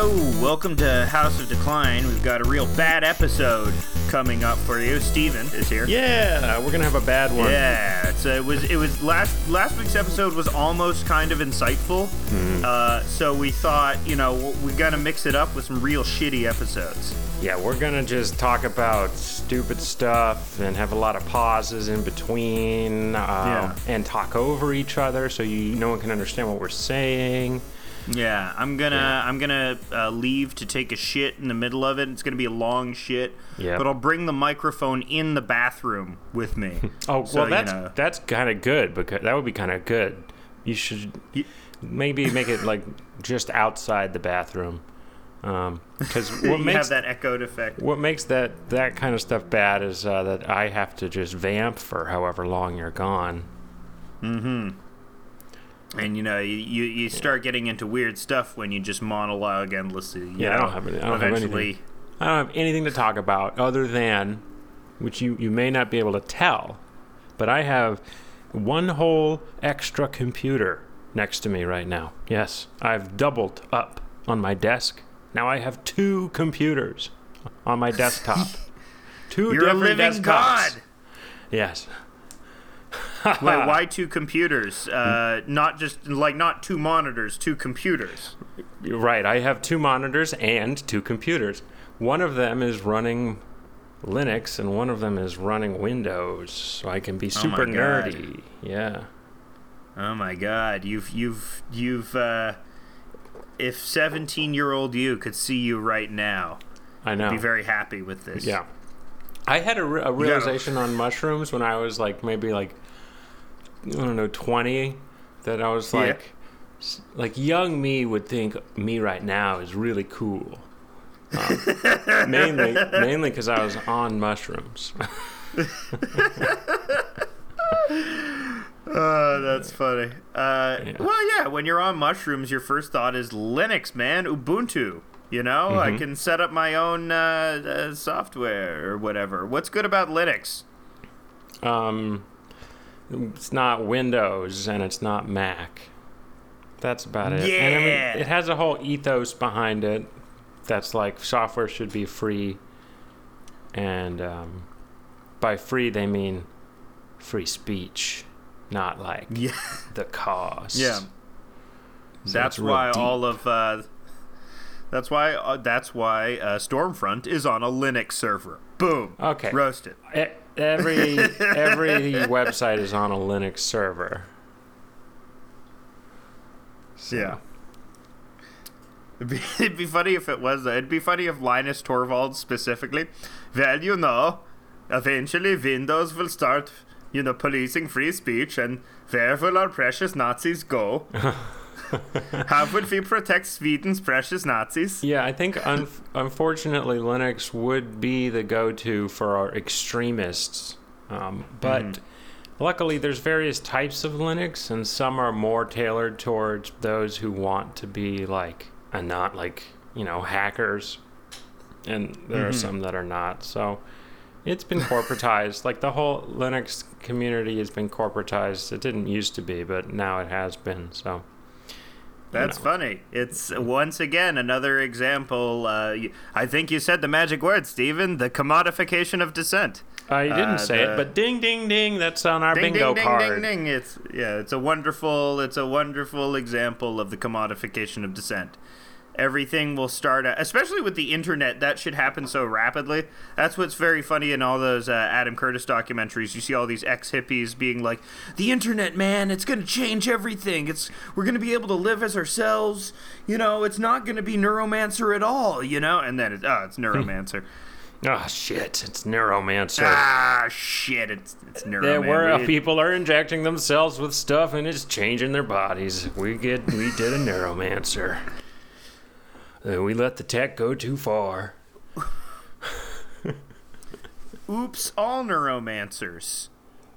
Hello, welcome to House of Decline. We've got a real bad episode coming up for you. Steven is here. Yeah, we're gonna have a bad one. Yeah, so it was it was last last week's episode was almost kind of insightful. Uh, so we thought, you know, we got to mix it up with some real shitty episodes. Yeah, we're gonna just talk about stupid stuff and have a lot of pauses in between, uh, Yeah. and talk over each other so you no one can understand what we're saying. Yeah, I'm gonna Yeah. I'm gonna uh, leave to take a shit in the middle of it. It's gonna be a long shit. Yeah. But I'll bring the microphone in the bathroom with me. Oh So, well, you that's know. that's kind of good because that would be kind of good. You should Y- maybe make it like just outside the bathroom, because what you makes have that echoed effect. what makes that that kind of stuff bad is uh, that I have to just vamp for however long you're gone. And you know, you, you, start getting into weird stuff when you just monologue endlessly. Yeah, I don't have any- I don't have anything. I don't have anything to talk about other than, which you, you may not be able to tell, but I have one whole extra computer next to me right now. Yes, I've doubled up on my desk. Now I have two computers on my desktop. two you're a different living desktops. god. Yes. Wait, why two computers? Uh, not just like not two monitors, two computers. Right. I have two monitors and two computers. One of them is running Linux and one of them is running Windows, so I can be Oh super God. nerdy. Yeah. Oh my god, you've you've you've. Uh, if seventeen-year-old you could see you right now, I know. be very happy with this. yeah. I had a, re- a realization on mushrooms when I was like maybe like I don't know 20 that I was like s- like young me would think me right now is really cool. Um, mainly mainly cuz I was on mushrooms. Oh, that's funny. Uh, Yeah. Well, yeah, when you're on mushrooms, your first thought is Linux, man, Ubuntu. You know, I Mm-hmm. can set up my own uh, uh, software or whatever. What's good about Linux? Um, it's not Windows and it's not Mac. That's about it. And I mean, Yeah. it has a whole ethos behind it. That's like software should be free, and um, by free they mean free speech, not like Yeah, the cost. yeah. So That's why deep. all of uh, that's why uh, that's why uh, Stormfront is on a Linux server. Boom. Okay. Roasted. E- every every website is on a Linux server. So- Yeah. It'd be, it'd be funny if it was. It'd be funny if Linus Torvalds specifically. Well, you know, eventually Windows will start, you know, policing free speech, and where will our precious Nazis go? How would we protect Sweden's precious Nazis? Yeah, I think un- unfortunately Linux would be the go-to for our extremists, um, but Mm-hmm. luckily there's various types of Linux, and some are more tailored towards those who want to be like and not like you know hackers, and there Mm-hmm. are some that are not. So it's been corporatized. like the whole Linux community has been corporatized. It didn't used to be, but now it has been. So. That's know. funny. It's once again another example. Uh, I think you said the magic word, Stephen. The commodification of dissent. I didn't Uh, say the- it, but ding, ding, ding. That's on our ding, bingo ding, card. Ding, ding, ding. It's yeah, it's a wonderful, it's a wonderful example of the commodification of dissent. Everything will start, at, especially with the internet. That should happen so rapidly. That's what's very funny in all those uh, Adam Curtis documentaries. You see all these ex hippies being like, "The internet, man, it's going to change everything. It's we're going to be able to live as ourselves. You know, it's not going to be neuromancer at all. You know." And then it's oh, it's neuromancer. Oh shit! It's neuromancer. ah, shit! It's it's neuromancer. There where people are injecting themselves with stuff and it's changing their bodies. We get we did a neuromancer. Uh, we let the tech go too far. Oops, all neuromancers.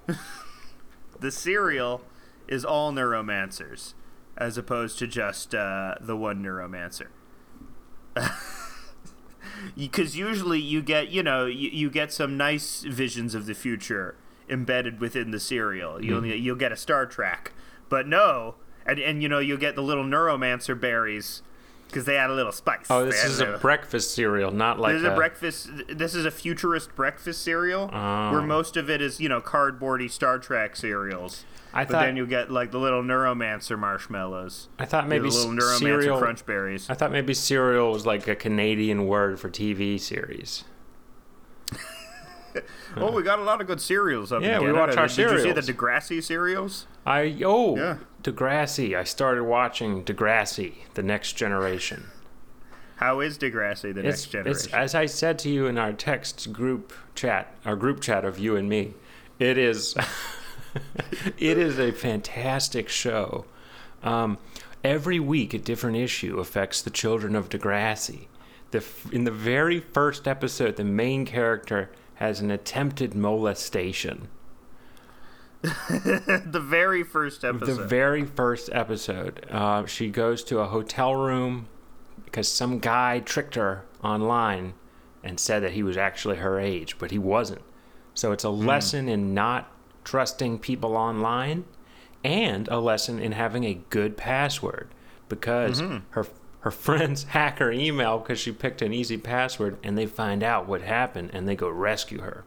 the cereal is all neuromancers, as opposed to just uh, the one neuromancer. Because usually you get, you know, you, you get some nice visions of the future embedded within the cereal. You'll you'll get a Star Trek, but no, and and you know you'll get the little neuromancer berries because they add a little spice. Oh, this is a little- breakfast cereal, not like This is a breakfast. This is a futurist breakfast cereal Oh. where most of it is, you know, cardboardy Star Trek cereals. I But thought then you get like the little Neuromancer marshmallows. I thought Maybe maybe the little Neuromancer cereal. crunch berries. I thought maybe cereal was like a Canadian word for TV series. Oh, we got a lot of good cereals up Yeah, we watch our Did you see the. Degrassi cereals? I oh Yeah. Degrassi. I started watching Degrassi, The Next Generation. How is Degrassi the next generation? it's as I said to you in our text group chat, our group chat of you and me. It is it is a fantastic show. Um, every week, a different issue affects the children of Degrassi. The, in the very first episode, the main character has an attempted molestation. the very first episode. The very first episode, uh, she goes to a hotel room because some guy tricked her online and said that he was actually her age, but he wasn't. So it's a lesson in not trusting people online and a lesson in having a good password because her her friends hack her email because she picked an easy password and they find out what happened and they go rescue her.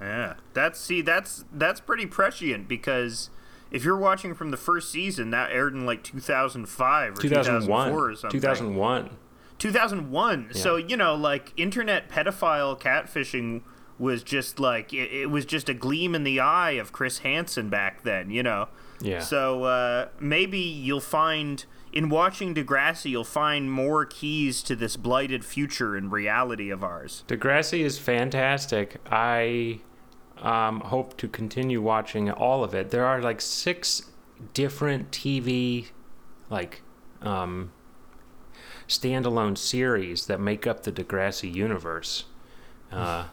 Yeah, that's see, that's that's pretty prescient because if you're watching from the first season, that aired in like 2005 or 2004 2001. or something. 2001. 2001. Yeah. So you know, like internet pedophile catfishing was just like it, it was just a gleam in the eye of Chris Hansen back then. You know. Yeah. So uh, maybe you'll find in watching Degrassi, you'll find more keys to this blighted future and reality of ours. Degrassi is fantastic. I um, hope to continue watching all of it. There are like six different TV, like, um, standalone series that make up the Degrassi universe. Uh,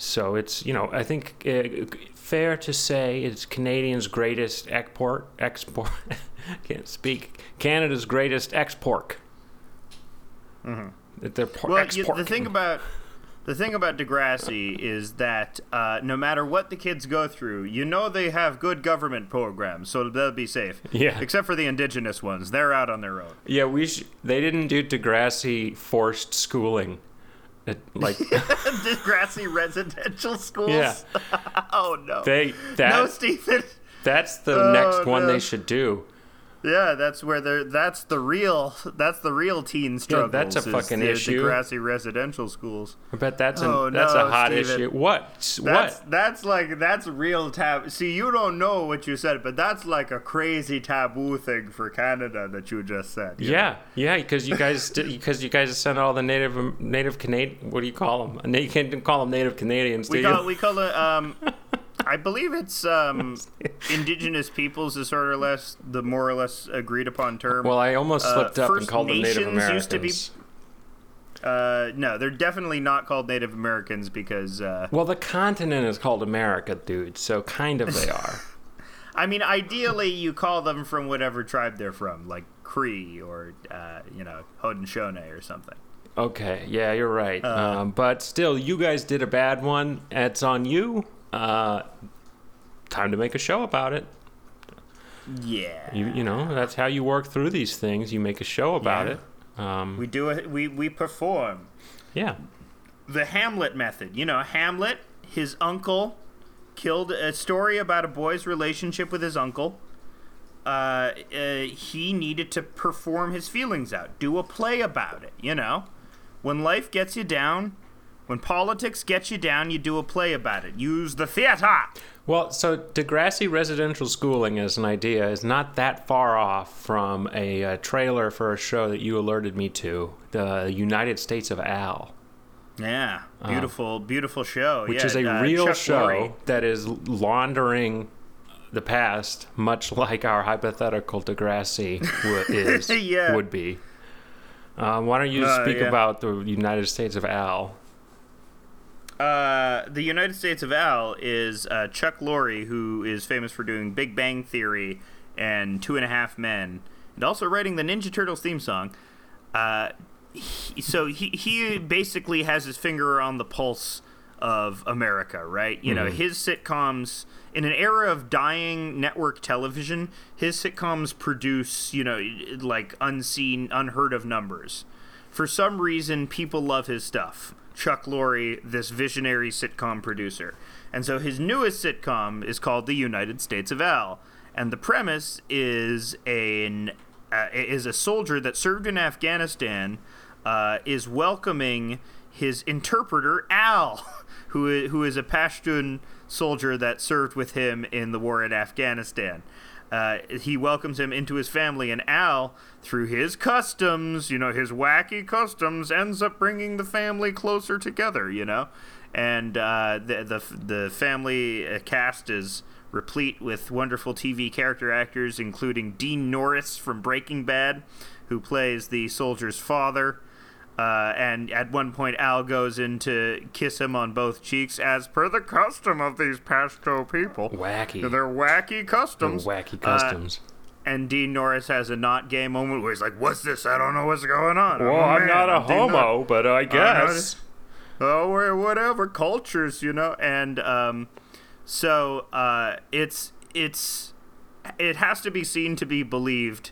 so it's you know I think uh, fair to say it's Canadians' greatest export export. can't speak. Canada's greatest export. Mm-hmm. Por- Well, you, the thing about the thing about Degrassi is that uh, no matter what the kids go through, you know they have good government programs, so they'll be safe. Yeah. Except for the indigenous ones, they're out on their own. Yeah, we sh- they didn't do Degrassi forced schooling. It, like grassy residential schools. Yeah. oh no. they that no, Stephen. that's the Oh, next one no. they should do. Yeah, that's where they're. That's the real. That's the real teen struggle. that's a fucking issue. Degrassi residential schools. I bet that's Oh, that's no, a hot Steven. issue. What? That's what? that's like that's real tab. See, you don't know what you said, but that's like a crazy taboo thing for Canada that you just said. you know? Yeah, yeah, because you guys because you guys sent all the native native Canadian. What do you call them? You can't call them native Canadians, do we you? call we call it. Um, I believe it's um, indigenous peoples is sort of less the more or less agreed upon term. well, I almost Uh, slipped up and called them Native Americans. used to be- uh, no, they're definitely not called Native Americans because uh, well, the continent is called America, dude. So kind of they are. I mean, ideally you call them from whatever tribe they're from, like Cree or uh, you know Haudenosaunee or something. Okay, yeah, you're right. Uh, um, but still, you guys did a bad one. It's on you. Uh, time to make a show about it. Yeah, You, you know, that's how you work through these things. You make a show about Yeah. it. Um, we do it. We we perform yeah. the Hamlet method. You know, Hamlet, his uncle killed a story about a boy's relationship with his uncle. Uh, uh, he needed to perform his feelings out, do a play about it. You know, when life gets you down, when politics gets you down, you do a play about it. Use the theater. Well, so Degrassi residential schooling as an idea is not that far off from a, uh trailer for a show that you alerted me to, the United States of Al, Yeah, beautiful, beautiful show. Which yeah, is a uh, real Chuck show that is laundering the past, much like our hypothetical Degrassi w- is Yeah. would be. Um, why don't you Uh, speak yeah. about the United States of Al? Uh, the United States of Al is uh, Chuck Lorre, who is famous for doing Big Bang Theory and Two and a Half Men, and also writing the Ninja Turtles theme song. Uh, he, so he he basically has his finger on the pulse of America, right? You know, Mhm. his sitcoms in an era of dying network television, his sitcoms produce, you know, like unseen, unheard of numbers. For some reason, people love his stuff. Chuck Lorre, this visionary sitcom producer. And so his newest sitcom is called The United States of Al. And the premise is an uh, is a soldier that served in Afghanistan uh, is welcoming his interpreter Al, who, who is a Pashtun soldier that served with him in the war in Afghanistan. Uh, he welcomes him into his family, and Al, through his customs, you know, his wacky customs, ends up bringing the family closer together. You know, and uh, the the the family uh, cast is replete with wonderful TV character actors, including Dean Norris from Breaking Bad, who plays the soldier's father. Uh, and at one point, Al goes in to kiss him on both cheeks, as per the custom of these Pashto people. Wacky. They're wacky customs. Wacky Uh, customs. and Dean Norris has a not gay moment where he's like, "What's this? I don't know what's going on." well, Oh, I'm man, not a Dean Nor- homo, but I guess. oh, or whatever cultures, you know. And um, so uh, it's it's it has to be seen to be believed.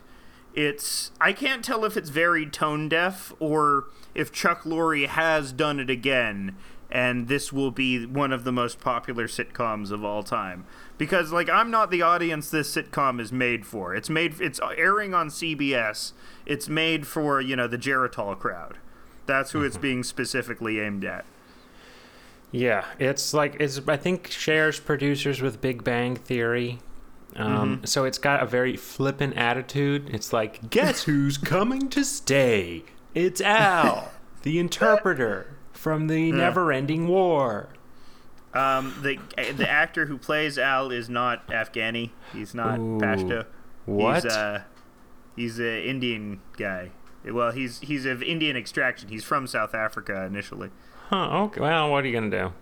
It's I can't tell if it's very tone deaf or if Chuck Lorre has done it again, and this will be one of the most popular sitcoms of all time. Because like I'm not the audience this sitcom is made for. It's made it's airing on CBS. It's made for you know the Geritol crowd. That's who it's mm-hmm. being specifically aimed at. Yeah, it's like it's. I think shares producers with Big Bang Theory. Um, So it's got a very flippant attitude. It's like, guess who's coming to stay? It's Al, the interpreter from the never-ending war. Um, the the actor who plays Al is not Afghani. He's not Ooh. Pashto. What? He's uh, he's an Indian guy. Well, he's he's of Indian extraction. He's from South Africa initially. Huh? Okay. Well, what are you gonna do?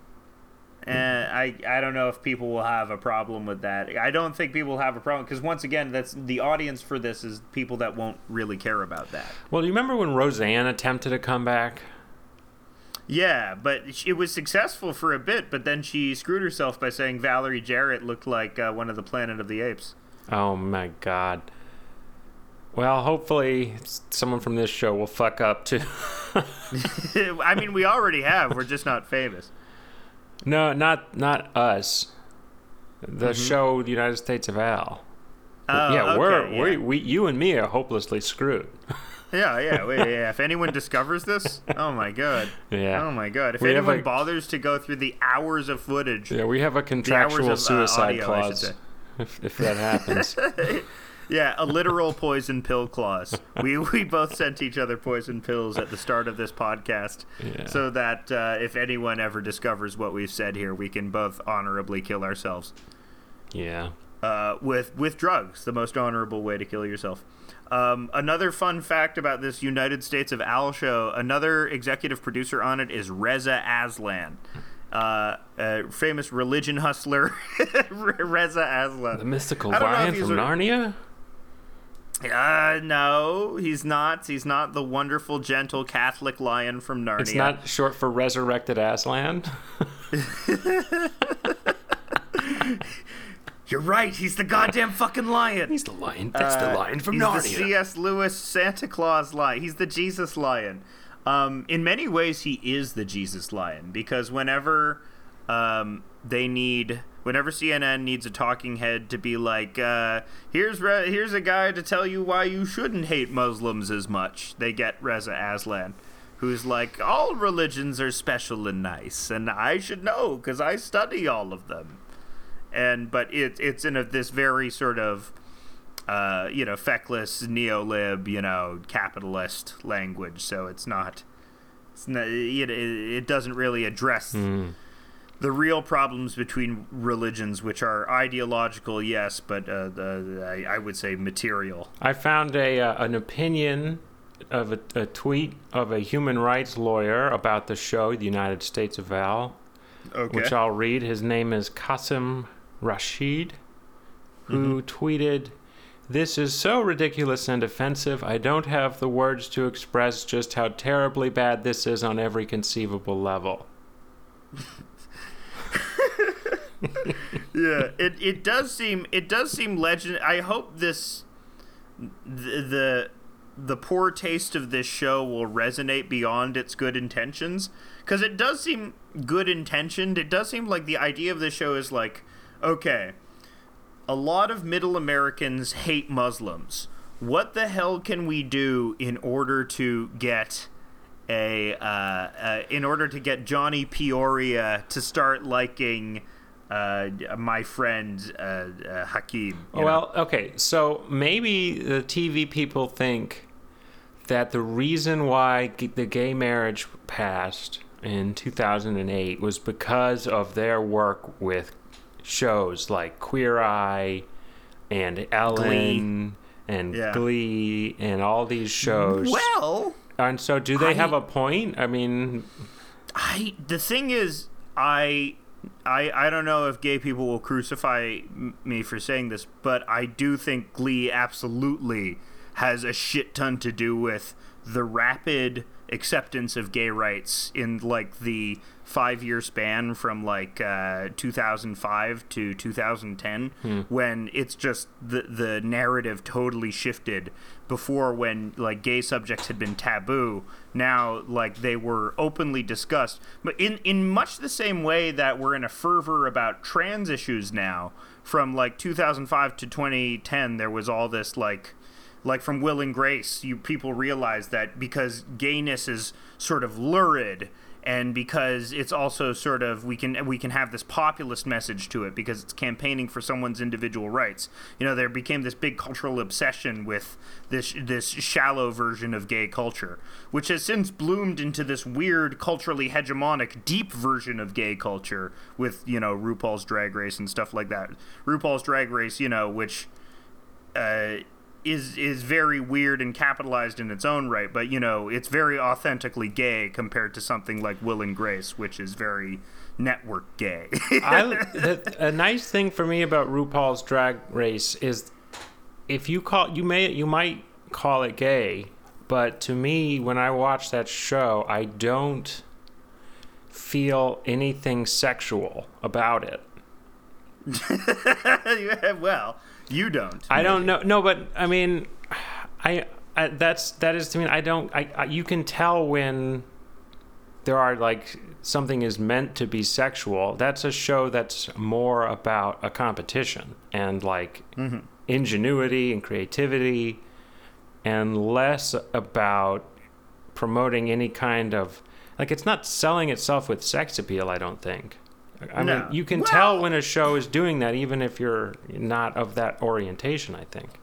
And I I don't know if people will have a problem with that. I don't think people will have a problem because once again, that's the audience for this is people that won't really care about that. Well, do you remember when Roseanne attempted a comeback? Yeah, but it was successful for a bit, but then she screwed herself by saying Valerie Jarrett looked like uh, one of the Planet of the Apes. Oh my God. Well, hopefully someone from this show will fuck up too. I mean, we already have. We're just not famous. No, not not us. The show, The United States of Al. Oh, yeah, okay, we're yeah. we we you and me are hopelessly screwed. Yeah, yeah, yeah. If anyone discovers this, oh my god, yeah. oh my god. If We anyone a- bothers to go through the hours of footage, Yeah, we have a contractual of uh, suicide audio, clause if, if that happens. Yeah, a literal poison pill clause. We we both sent each other poison pills at the start of this podcast, Yeah. so that uh, if anyone ever discovers what we've said here, we can both honorably kill ourselves yeah. uh, with with drugs. The most honorable way to kill yourself. Um, another fun fact about this United States of Al show: another executive producer on it is Reza Aslan. Uh, a famous religion hustler, Reza Aslan. The mystical I don't know lion from a- Narnia? Uh, no, he's not. He's not the wonderful, gentle Catholic lion from Narnia. It's not short for resurrected Aslan. You're right. He's the goddamn fucking lion. He's the lion. That's the Uh, lion from he's Narnia. the C.S. Lewis Santa Claus lion. He's the Jesus lion. Um, in many ways, he is the Jesus lion because whenever um, they need, whenever CNN needs a talking head to be like, uh, "Here's Re- here's a guy to tell you why you shouldn't hate Muslims as much," they get Reza Aslan. Who's like, all religions are special and nice, and I should know because I study all of them. And but it, it's in a, this very sort of uh, you know, feckless neolib, you know, capitalist language. So it's not, it's not it, it, it doesn't really address Mm. The real problems between religions, which are ideological, yes, but uh, the, I, I would say material. I found a uh, an opinion of a, a tweet of a human rights lawyer about the show, The United States of Al, Okay. which I'll read. His name is Qasim Rashid, who tweeted, This is so ridiculous and offensive, I don't have the words to express just how terribly bad this is on every conceivable level. yeah, it it does seem it does seem legend. I hope this the, the the poor taste of this show will resonate beyond its good intentions because it does seem good intentioned. It does seem like the idea of this show is like, okay, a lot of middle Americans hate Muslims. What the hell can we do in order to get a uh, uh, in order to get Johnny Peoria to start liking uh, my friend uh, uh, Hakeem? you know? Well, okay, so maybe the TV people think that the reason why g- the gay marriage passed in 2008 was because of their work with shows like Queer Eye and Ellen and Yeah. Glee and all these shows. well, and so, do they I- have a point? I mean, I the thing is, I I I don't know if gay people will crucify me for saying this, but I do think Glee absolutely has a shit ton to do with the rapid acceptance of gay rights in like the five year span from like uh, 2005 to 2010 when it's just the the narrative totally shifted. Before when like gay subjects had been taboo now like they were openly discussed. But in in much the same way that we're in a fervor about trans issues now from like 2005 to 2010 there was all this like like from Will and Grace, you people realize that because gayness is sort of lurid and because it's also sort of we can we can have this populist message to it because it's campaigning for someone's individual rights. You know, there became this big cultural obsession with this this shallow version of gay culture, which has since bloomed into this weird culturally hegemonic deep version of gay culture with, you know, RuPaul's Drag Race and stuff like that. RuPaul's Drag Race, you know, which uh, is is very weird and capitalized in its own right, but you know it's very authentically gay compared to something like Will and Grace, which is very network gay. I, the, a nice thing for me about RuPaul's Drag Race is if you call you may you might call it gay, but to me when I watch that show, I don't feel anything sexual about it. well, you don't. I don't know. No, but I mean, I, I that's that is to me. I don't. I, I you can tell when there are like something is meant to be sexual. That's a show that's more about a competition and like mm-hmm. ingenuity and creativity, and less about promoting any kind of like it's not selling itself with sex appeal. I don't think. I No. mean, you can Well- tell when a show is doing that, even if you're not of that orientation. I think.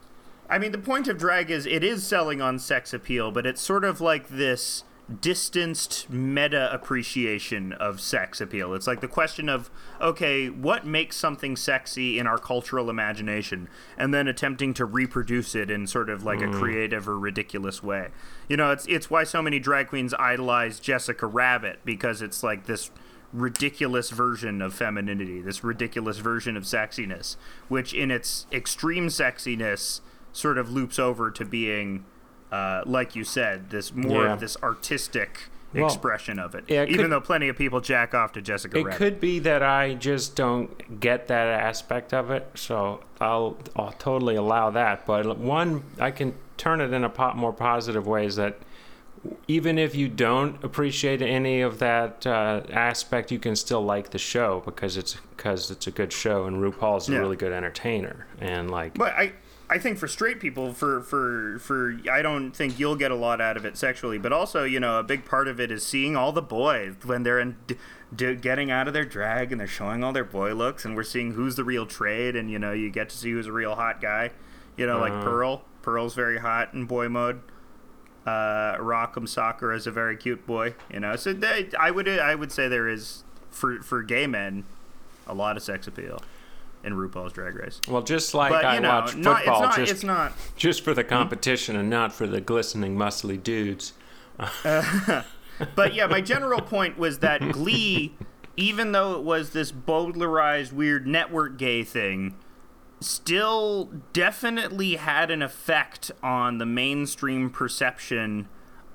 I mean, the point of drag is it is selling on sex appeal, but it's sort of like this distanced meta appreciation of sex appeal. It's like the question of, okay, what makes something sexy in our cultural imagination? And then attempting to reproduce it in sort of like a hmm. creative or ridiculous way. You know, it's it's why so many drag queens idolize Jessica Rabbit because it's like this ridiculous version of femininity, this ridiculous version of sexiness, which in its extreme sexiness sort of loops over to being, uh, like you said, this more Yeah. of this artistic Well, expression of it. yeah, it Even could- though plenty of people jack off to Jessica It Rabbit. could be that I just don't get that aspect of it, so I'll I'll totally allow that. But one, I can turn it in a po- more positive ways that even if you don't appreciate any of that uh, aspect, you can still like the show because it's because it's a good show and RuPaul's a Yeah. really good entertainer and like But I, I think for straight people, for for for, I don't think you'll get a lot out of it sexually. But also, you know, a big part of it is seeing all the boys when they're in, d- d- getting out of their drag and they're showing all their boy looks, and we're seeing who's the real trade, and you know, you get to see who's a real hot guy. You know, like Uh-huh. Pearl. Pearl's very hot in boy mode. Uh, Rock M. Sakura is a very cute boy. You know, so they, I would I would say there is for for gay men a lot of sex appeal in RuPaul's Drag Race. well, just like But I know, watch not, football it's not. just it's not. just for the competition and not for the glistening muscly dudes. But yeah, my general point was that Glee, even though it was this bowdlerized, weird network gay thing, still definitely had an effect on the mainstream perception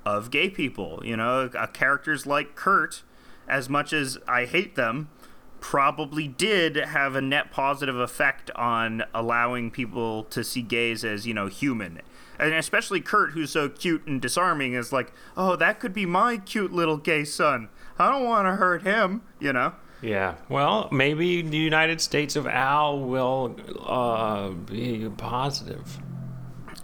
of gay people. You know, uh, characters like Kurt, as much as I hate them, probably did have a net positive effect on allowing people to see gays as you know human. And especially kurt who's so cute and disarming is like oh that could be my cute little gay son. I don't want to hurt him you know Yeah. Well, maybe the United States of Al will uh, be positive.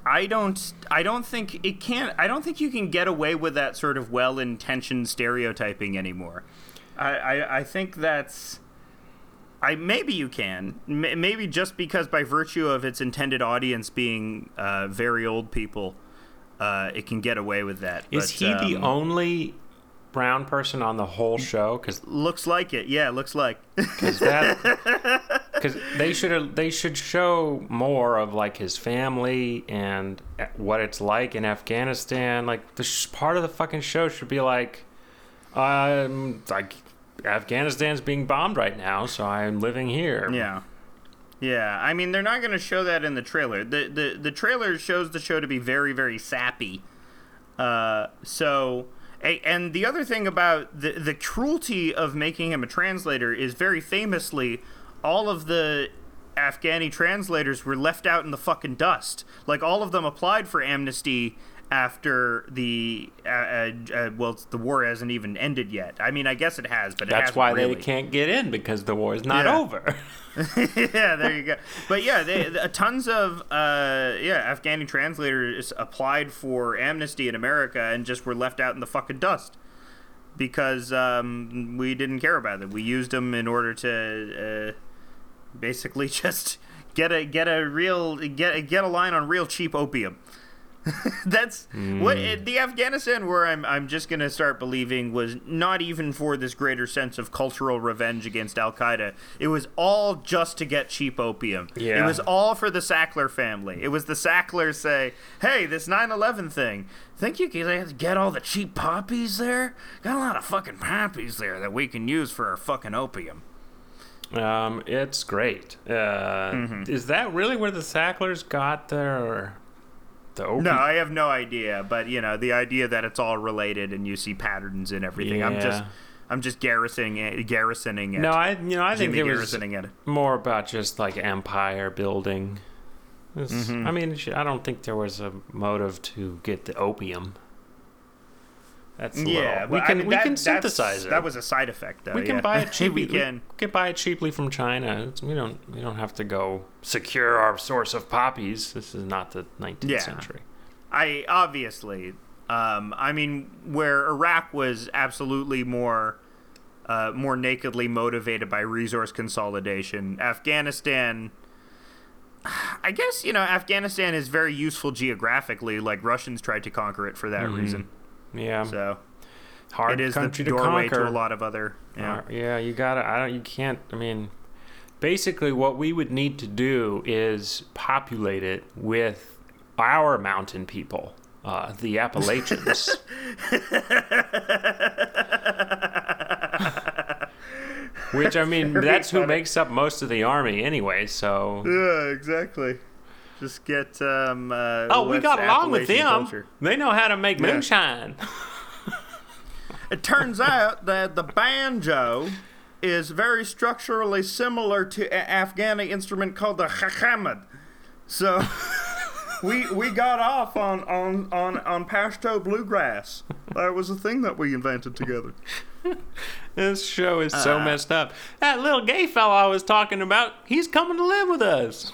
I don't I don't think it can I don't think you can get away with that sort of well-intentioned stereotyping anymore. I I, I think that's I maybe you can M- maybe just because by virtue of its intended audience being uh, very old people, uh, it can get away with that. Is But, he the um, only brown person on the whole show? Because Looks like it. Yeah, looks like. that because they should they should show more of like his family and what it's like in Afghanistan. Like the sh- part of the fucking show should be like, um, like Afghanistan's being bombed right now, so I'm living here. Yeah. Yeah, I mean they're not going to show that in the trailer. The the the trailer shows the show to be very very sappy. Uh so and the other thing about the the cruelty of making him a translator is very famously all of the Afghani translators were left out in the fucking dust. Like all of them applied for amnesty after the uh, uh, uh, well the war hasn't even ended yet. I mean I guess it has, but it That's why really. they can't get in because the war is not Yeah. over. yeah, there you go. But yeah, they, the, tons of uh, yeah Afghani translators applied for amnesty in America and just were left out in the fucking dust because um, we didn't care about them. We used them in order to uh, basically just get a get a real get get a line on real cheap opium. That's what it, the Afghanistan war. I'm I'm just gonna start believing was not even for this greater sense of cultural revenge against Al Qaeda. It was all just to get cheap opium. Yeah. It was all for the Sackler family. It was the Sacklers say, "Hey, this 9/11 thing. Think you can get all the cheap poppies there? Got a lot of fucking poppies there that we can use for our fucking opium." Um, it's great. Uh, Mm-hmm. Is that really where the Sacklers got their the opium? No, I have no idea, but you know, the idea that it's all related and you see patterns in everything. I'm just I'm just garrisoning it, garrisoning it. No, I you know I think Jimmy it was it. more about just like empire building. Mm-hmm. I mean, I don't think there was a motive to get the opium. That's Yeah, little, we I can mean, we that- can synthesize it. That was a side effect, though. we can yeah. buy it cheaply. we can. we can buy it cheaply from China. It's- we don't we don't have to go secure our source of poppies. This is not the 19th Yeah. century. I obviously. Um, I mean, where Iraq was absolutely more, uh, more nakedly motivated by resource consolidation. Afghanistan. I guess you know Afghanistan is very useful geographically. Like Russians tried to conquer it for that reason. Yeah, So hard it is the country to doorway conquer. to a lot of other. Yeah. Yeah, you gotta. I don't. You can't. I mean, basically, what we would need to do is populate it with our mountain people, uh, the Appalachians. Which I mean, that's who makes up most of the army anyway. So. Yeah, exactly. Just get. Um, uh, Oh, we got along with them. culture. They know how to make Yeah. moonshine. It turns out that the banjo is very structurally similar to an Afghani instrument called the khakamad. So we we got off on on on on Pashto bluegrass. That was a thing that we invented together. This show is Uh. so messed up. That little gay fellow I was talking about, he's coming to live with us.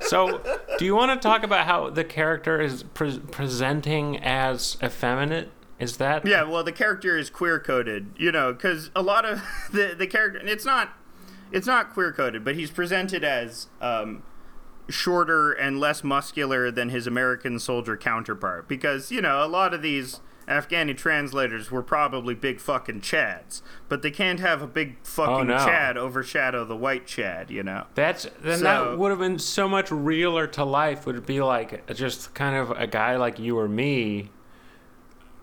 So, do you want to talk about how the character is pre- presenting as effeminate? Is that Yeah, well, the character is queer coded, you know, because a lot of the the character it's not it's not queer coded, but he's presented as um, shorter and less muscular than his American soldier counterpart. Because you know, a lot of these Afghani translators were probably big fucking chads, but they can't have a big fucking Oh, no. chad overshadow the white chad, you know. That's then So- that would have been so much realer to life. Would be like just kind of a guy like you or me,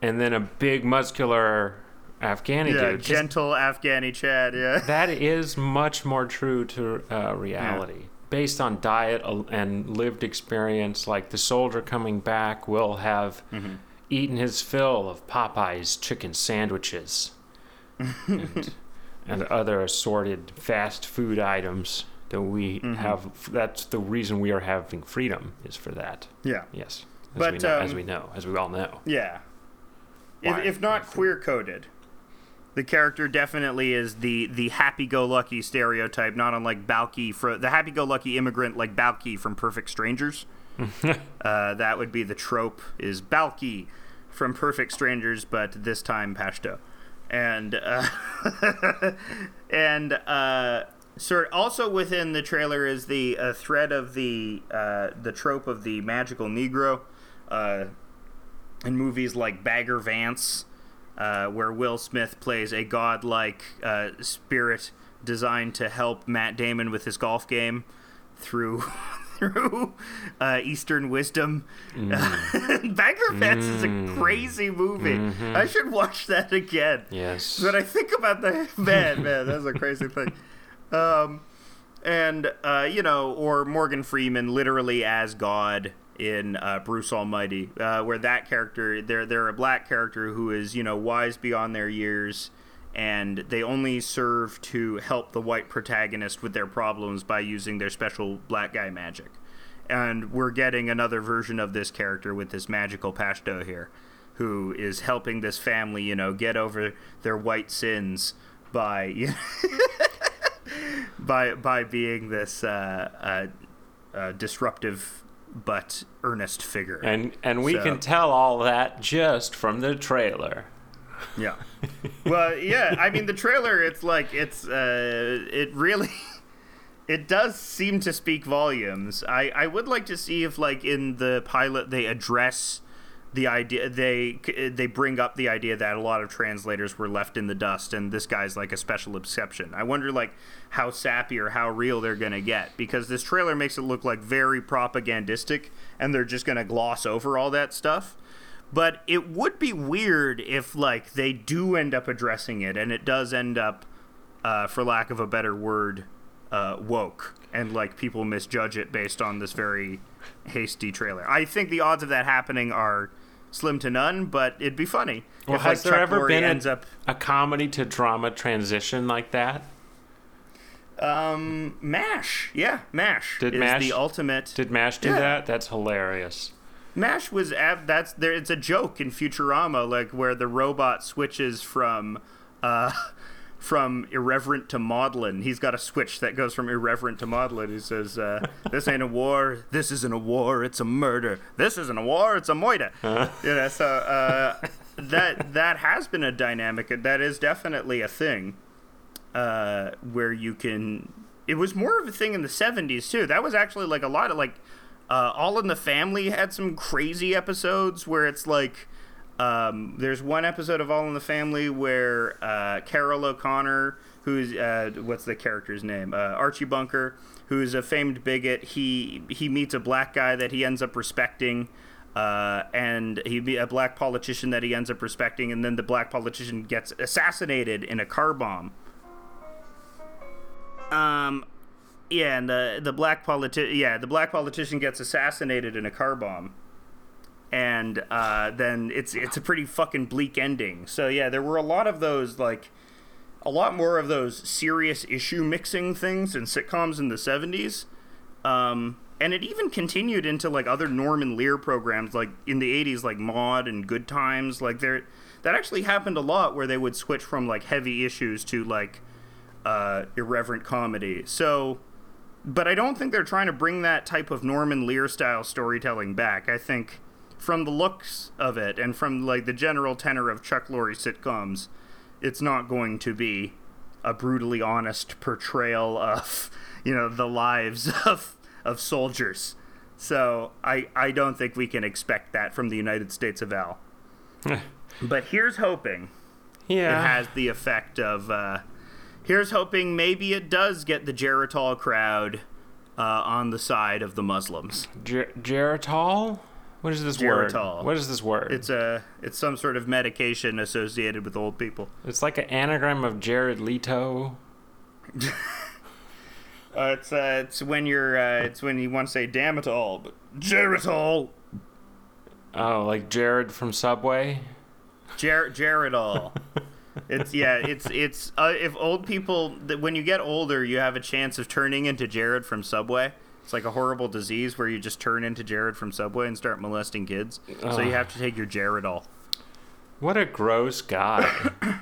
and then a big muscular Afghani Yeah, dude. gentle Afghani chad, yeah. that is much more true to uh, reality. Based on diet and lived experience, like the soldier coming back will have Mm-hmm. Eaten his fill of Popeye's chicken sandwiches. and, and other assorted fast food items that we Mm-hmm. have. That's the reason we are having freedom is for that. Yeah. Yes, as, But, we, know, as um, we know, as we all know. Yeah. If, Why? if not queer coded, the character definitely is the the happy-go-lucky stereotype, not unlike Balky for the happy-go-lucky immigrant like Balky from Perfect Strangers. uh, that would be the trope is Balky from Perfect Strangers, but this time Pashto, and uh, and uh, also within the trailer is the uh, thread of the uh, the trope of the magical Negro. Uh, in movies like Bagger Vance, where Will Smith plays a godlike spirit designed to help Matt Damon with his golf game through through uh, Eastern wisdom. Bagger Vance is a crazy movie. I should watch that again. Yes. But I think about the man, man, that's a crazy thing. Um, and uh, you know, or Morgan Freeman literally as God in uh, Bruce Almighty, uh, where that character, they're they're a black character who is you know wise beyond their years, and they only serve to help the white protagonist with their problems by using their special black guy magic. And we're getting another version of this character with this magical Pashto here, who is helping this family, you know, get over their white sins by you by by being this uh, uh, uh, disruptive but earnest figure. and and we So- can tell all that just from the trailer. Yeah. well, yeah. I mean, the trailer. It's like it's. Uh, it really. It does seem to speak volumes. I I would like to see if like in the pilot they address the idea they they bring up the idea that a lot of translators were left in the dust and this guy's like a special exception. I wonder like how sappy or how real they're going to get because this trailer makes it look like very propagandistic and they're just going to gloss over all that stuff. But it would be weird if like they do end up addressing it and it does end up uh, for lack of a better word uh, woke and like people misjudge it based on this very hasty trailer. I think the odds of that happening are slim to none, but it'd be funny. Well, if, has like, there Chuck ever Lorre been a, ends up a comedy to drama transition like that? um Mash. Yeah, Mash Did is MASH- the ultimate Did Mash do Yeah. that? That's hilarious. Mash was ab- that's there. It's a joke in Futurama, like where the robot switches from, uh, from irreverent to maudlin. He's got a switch that goes from irreverent to maudlin. He says, uh, "This ain't a war. This isn't a war. It's a murder. This isn't a war. It's a moida." You know, so uh, that that has been a dynamic. That is definitely a thing uh, where you can. It was more of a thing in the '70s too. That was actually like a lot of like, uh, All in the Family had some crazy episodes where it's like, um, there's one episode of All in the Family where uh, Carroll O'Connor, who's uh, what's the character's name, uh, Archie Bunker, who's a famed bigot. He he meets a black guy that he ends up respecting. Uh, and he be a black politician that he ends up respecting, and then the black politician gets assassinated in a car bomb. Um, yeah, and the the black politi- yeah, the black politician gets assassinated in a car bomb, and uh, then it's it's a pretty fucking bleak ending. So yeah, there were a lot of those like a lot more of those serious issue mixing things in sitcoms in the seventies. Um, and it even continued into like other Norman Lear programs, like in the '80s, like Maude and Good Times. Like there, that actually happened a lot, where they would switch from like heavy issues to like uh, irreverent comedy. So, but I don't think they're trying to bring that type of Norman Lear style storytelling back. I think from the looks of it and from like the general tenor of Chuck Lorre sitcoms, it's not going to be a brutally honest portrayal of you know the lives of of soldiers. So I I don't think we can expect that from the United States of Al. but here's hoping Yeah. it has the effect of uh, here's hoping maybe it does get the Geritol crowd uh, on the side of the Muslims. Ger- Geritol? What is this Geritol. word? What is this word? It's a it's some sort of medication associated with old people. It's like an anagram of Jared Leto. Uh, it's uh, it's when you're uh, it's when you want to say damn it all, but Geritol, Oh, like Jared from Subway. Ger- Geritol. It's yeah, it's it's uh, if old people that when you get older, you have a chance of turning into Jared from Subway. It's like a horrible disease where you just turn into Jared from Subway and start molesting kids. So you have to take your Jared Jaredol. What a gross guy.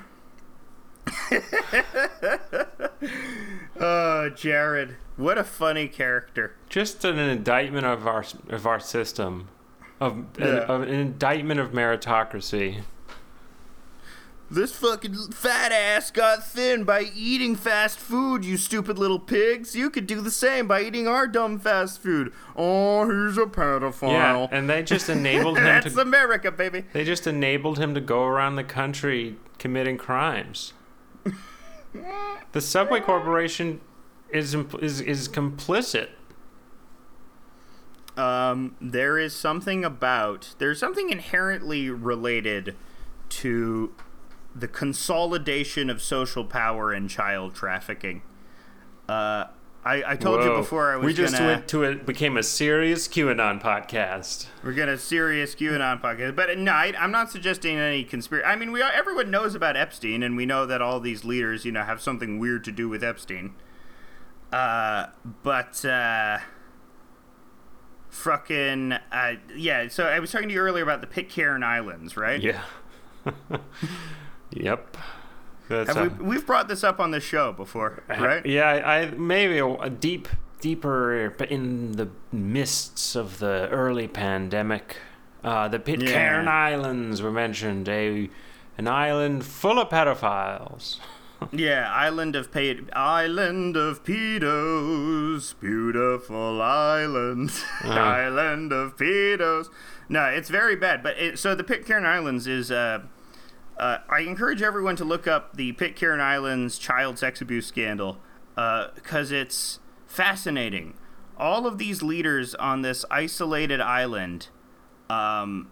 Oh, Jared, what a funny character. Just an indictment of our of our system, of, an, of an indictment of meritocracy. This fucking fat ass got thin by eating fast food, you stupid little pigs. You could do the same by eating our dumb fast food. Oh, he's a pedophile. Yeah, and they just enabled him That's to. America, baby. They just enabled him to go around the country committing crimes. the Subway Corporation is is is complicit. Um, there is something about there's something inherently related to the consolidation of social power and child trafficking. Uh, I, I told you before I was we just gonna went to it became a serious QAnon podcast. we're gonna serious QAnon podcast, but no, I, I'm not suggesting any conspiracy. I mean, we are, everyone knows about Epstein, and we know that all these leaders, you know, have something weird to do with Epstein. Uh, but uh, fucking uh, yeah. So I was talking to you earlier about the Pitcairn Islands, right? Yeah. yep. That's Have a- we, we've brought this up on the show before, right? Yeah, I, I maybe a, a deep, deeper, in the mists of the early pandemic, uh, the Pitcairn Yeah. Islands were mentioned. A an island full of pedophiles. Yeah, Island of Pe- Island of Pedos, beautiful island, Island of Pedos. No, it's very bad. But it, so the Pitcairn Islands is. Uh, uh, I encourage everyone to look up the Pitcairn Islands child sex abuse scandal because it's fascinating. All of these leaders on this isolated island. Um,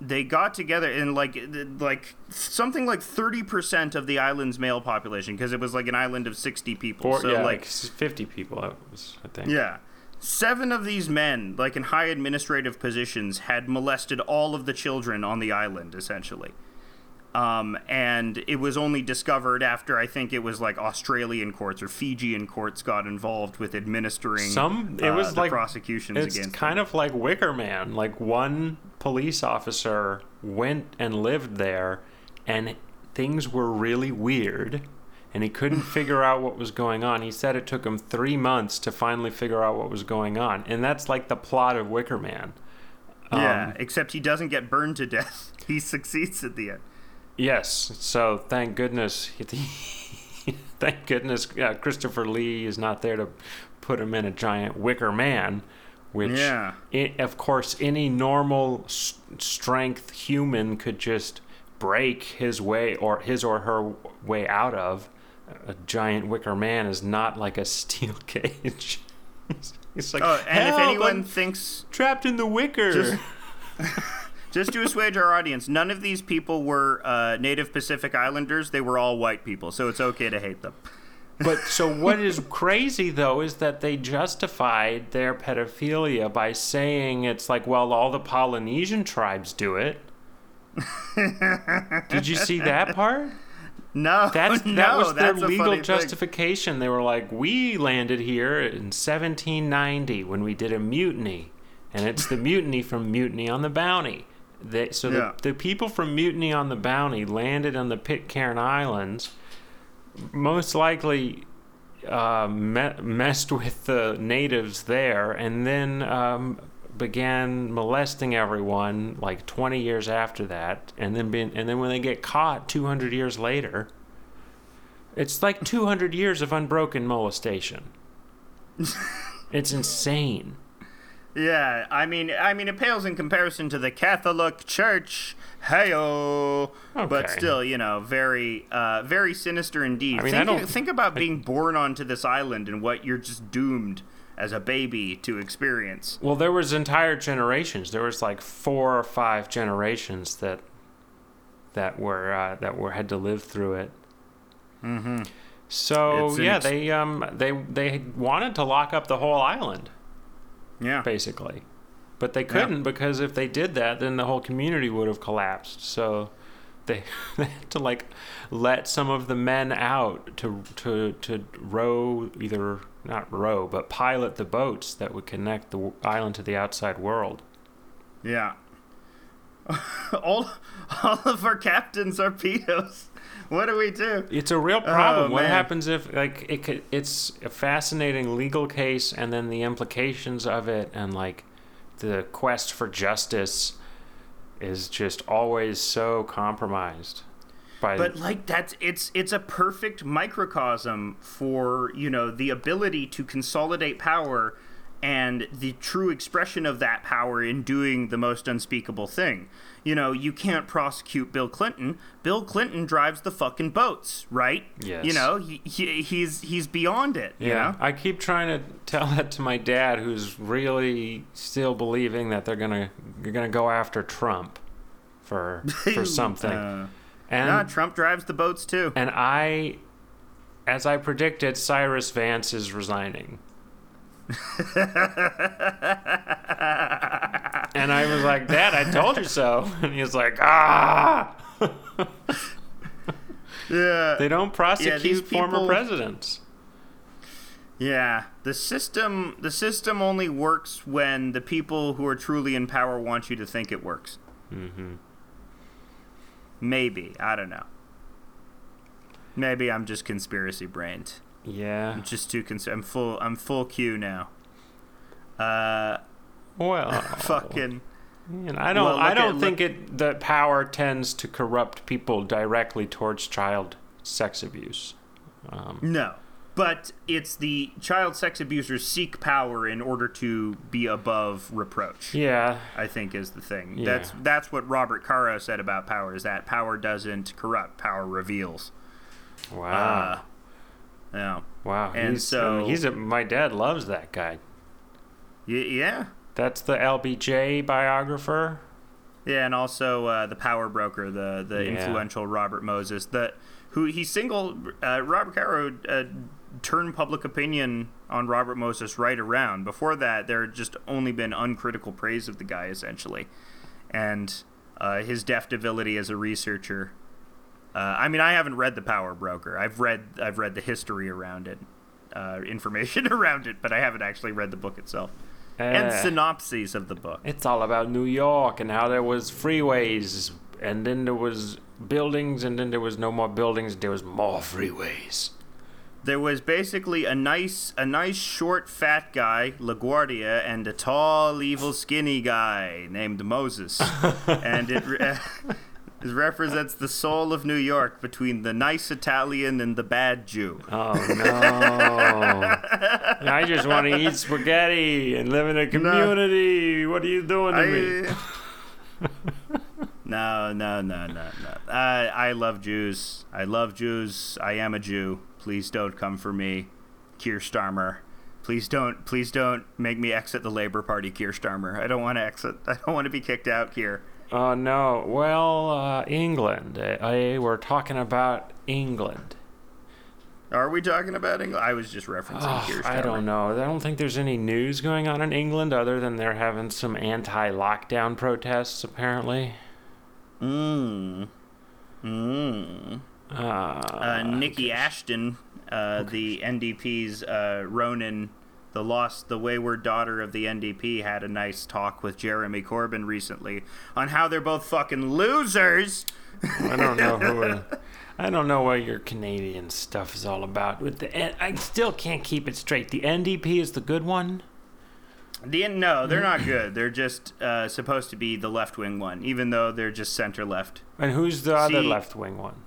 they got together and like like something like 30% of the island's male population because it was like an island of 60 people Four, so yeah, like like fifty people. That was, I think. yeah seven of these men like in high administrative positions had molested all of the children on the island essentially um, and it was only discovered after I think it was like Australian courts or Fijian courts got involved with administering Some it uh, was the like prosecutions It's against kind of like Wicker Man. Like one police officer went and lived there, and things were really weird, and he couldn't figure out what was going on. He said it took him three months to finally figure out what was going on, and that's like the plot of Wicker Man. yeah Um, except he doesn't get burned to death he succeeds at the end Yes. So thank goodness. thank goodness uh, Christopher Lee is not there to put him in a giant wicker man, which, Yeah. i of course, any normal s- strength human could just break his way or his or her way out of. A giant wicker man is not like a steel cage. It's like, Oh, and if anyone I'm thinks, trapped in the wicker. Just- just to assuage our audience, none of these people were uh, Native Pacific Islanders. They were all white people, so it's okay to hate them. But so what is crazy though is that they justified their pedophilia by saying it's like, well, all the Polynesian tribes do it. Did you see that part? No, That's no, that was their legal funny thing. justification. They were like, we landed here in 1790 when we did a mutiny, and it's the mutiny from Mutiny on the Bounty. They, so Yeah. the, the people from Mutiny on the Bounty landed on the Pitcairn Islands, most likely uh, me- messed with the natives there, and then um, began molesting everyone like 20 years after that, and then being, and then when they get caught 200 years later, it's like 200 years of unbroken molestation. it's insane. Yeah, I mean, I mean, it pales in comparison to the Catholic Church. Heyo, but still, you know, very, uh, very sinister indeed. I mean, I think, don't- think about being born onto this island and what you're just doomed as a baby to experience. Well, there was entire generations. There was like four or five generations that that were uh, that were had to live through it. Mm-hmm. So yeah, ex- they um they they wanted to lock up the whole island Yeah. basically, but they couldn't because if they did that, then the whole community would have collapsed. So they, they had to like let some of the men out to to to row either not row but pilot the boats that would connect the island to the outside world. Yeah. all all of our captains are pedos. What do we do? It's a real problem. Oh, what man. happens if like it could, it's a fascinating legal case and then the implications of it and like the quest for justice is just always so compromised by But like that's it's it's a perfect microcosm for, you know, the ability to consolidate power and the true expression of that power in doing the most unspeakable thing. You know, you can't prosecute Bill Clinton. Bill Clinton drives the fucking boats, right? Yes. You know, he, he he's he's beyond it, you Yeah, know? I keep trying to tell that to my dad, who's really still believing that they're gonna you're gonna go after Trump for for something. Uh, and nah, Trump drives the boats too. and I, as I predicted, Cyrus Vance is resigning. and I was like, Dad, I told you so. And he was like, Ah. Yeah. They don't prosecute former people- presidents. Yeah, the system the system only works when the people who are truly in power want you to think it works. hmm Maybe I don't know. Maybe I'm just conspiracy brained. Yeah. I'm just too concerned. I'm full. I'm full Q now. Uh, Well, fucking. Man, I don't. Well, I don't at- think it. that power tends to corrupt people directly towards child sex abuse. Um, No, but it's the child sex abusers seek power in order to be above reproach. yeah. I think is the thing. Yeah. That's that's what Robert Caro said about power. Is that power doesn't corrupt, power reveals. Wow. Uh, yeah. wow. and he's, so- I mean, he's a, my dad loves that guy. Y- yeah. That's the LBJ biographer. Yeah, and also uh, the power broker, the the Yeah. influential Robert Moses, the who he single uh, Robert Caro uh, turned public opinion on Robert Moses right around. Before that, there had just only been uncritical praise of the guy essentially, and uh, his deft ability as a researcher. Uh, I mean, I haven't read the Power Broker. I've read I've read the history around it, uh, information around it, but I haven't actually read the book itself and Uh, synopses of the book. it's all about New York and how there was freeways, and then there was buildings, and then there was no more buildings. There was more freeways. there was basically a nice a nice short fat guy LaGuardia and a tall evil skinny guy named Moses and it, it represents the soul of New York between the nice Italian and the bad Jew Oh no! I just want to eat spaghetti and live in a community. What are you doing to me? I, no no no no no I, I love Jews I love Jews I am a Jew please don't come for me Keir Starmer Please don't, please don't make me exit the Labor Party, Keir Starmer. I don't want to exit. I don't want to be kicked out, Keir. Oh no! Well, uh, England. I, we're talking about England. Are we talking about England? I was just referencing Oh, I don't know. I don't think there's any news going on in England other than they're having some anti-lockdown protests. Apparently. Mmm. Mmm. Uh, Uh, Niki Ashton, uh, the NDP's uh, Ronan, the lost, the wayward daughter of the NDP, had a nice talk with Jeremy Corbyn recently on how they're both fucking losers. I don't know who. I don't know what your Canadian stuff is all about. With the, I still can't keep it straight. The NDP is the good one. The no, they're not good. They're just uh, supposed to be the left wing one, even though they're just center left. And who's the other left wing one?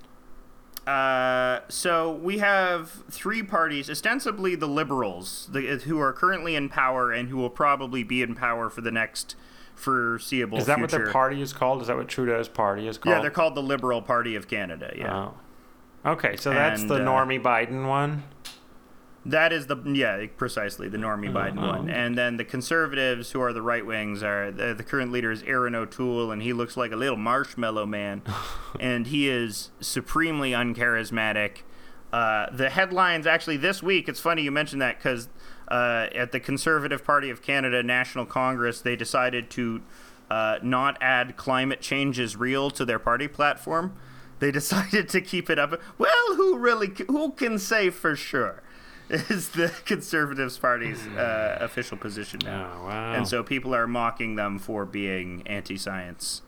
Uh, so we have three parties, ostensibly the liberals, the, who are currently in power and who will probably be in power for the next foreseeable future. Is that future. what their party is called? Is that what Trudeau's party is called? Yeah, they're called the Liberal Party of Canada. Yeah, Oh. Okay, so that's And, the uh, Normie Biden one. That is the yeah precisely the Normie Biden Oh. one, and then the Conservatives, who are the right wings, are the, the current leader is Erin O'Toole, and he looks like a little marshmallow man, and he is supremely uncharismatic. Uh, the headlines actually this week. It's funny you mentioned that because uh, at the Conservative Party of Canada National Congress, they decided to uh, not add climate change is real to their party platform. They decided to keep it up. Well, who really, who can say for sure? Is the Conservatives Party's uh, official position now. Oh, wow. And so people are mocking them for being anti science.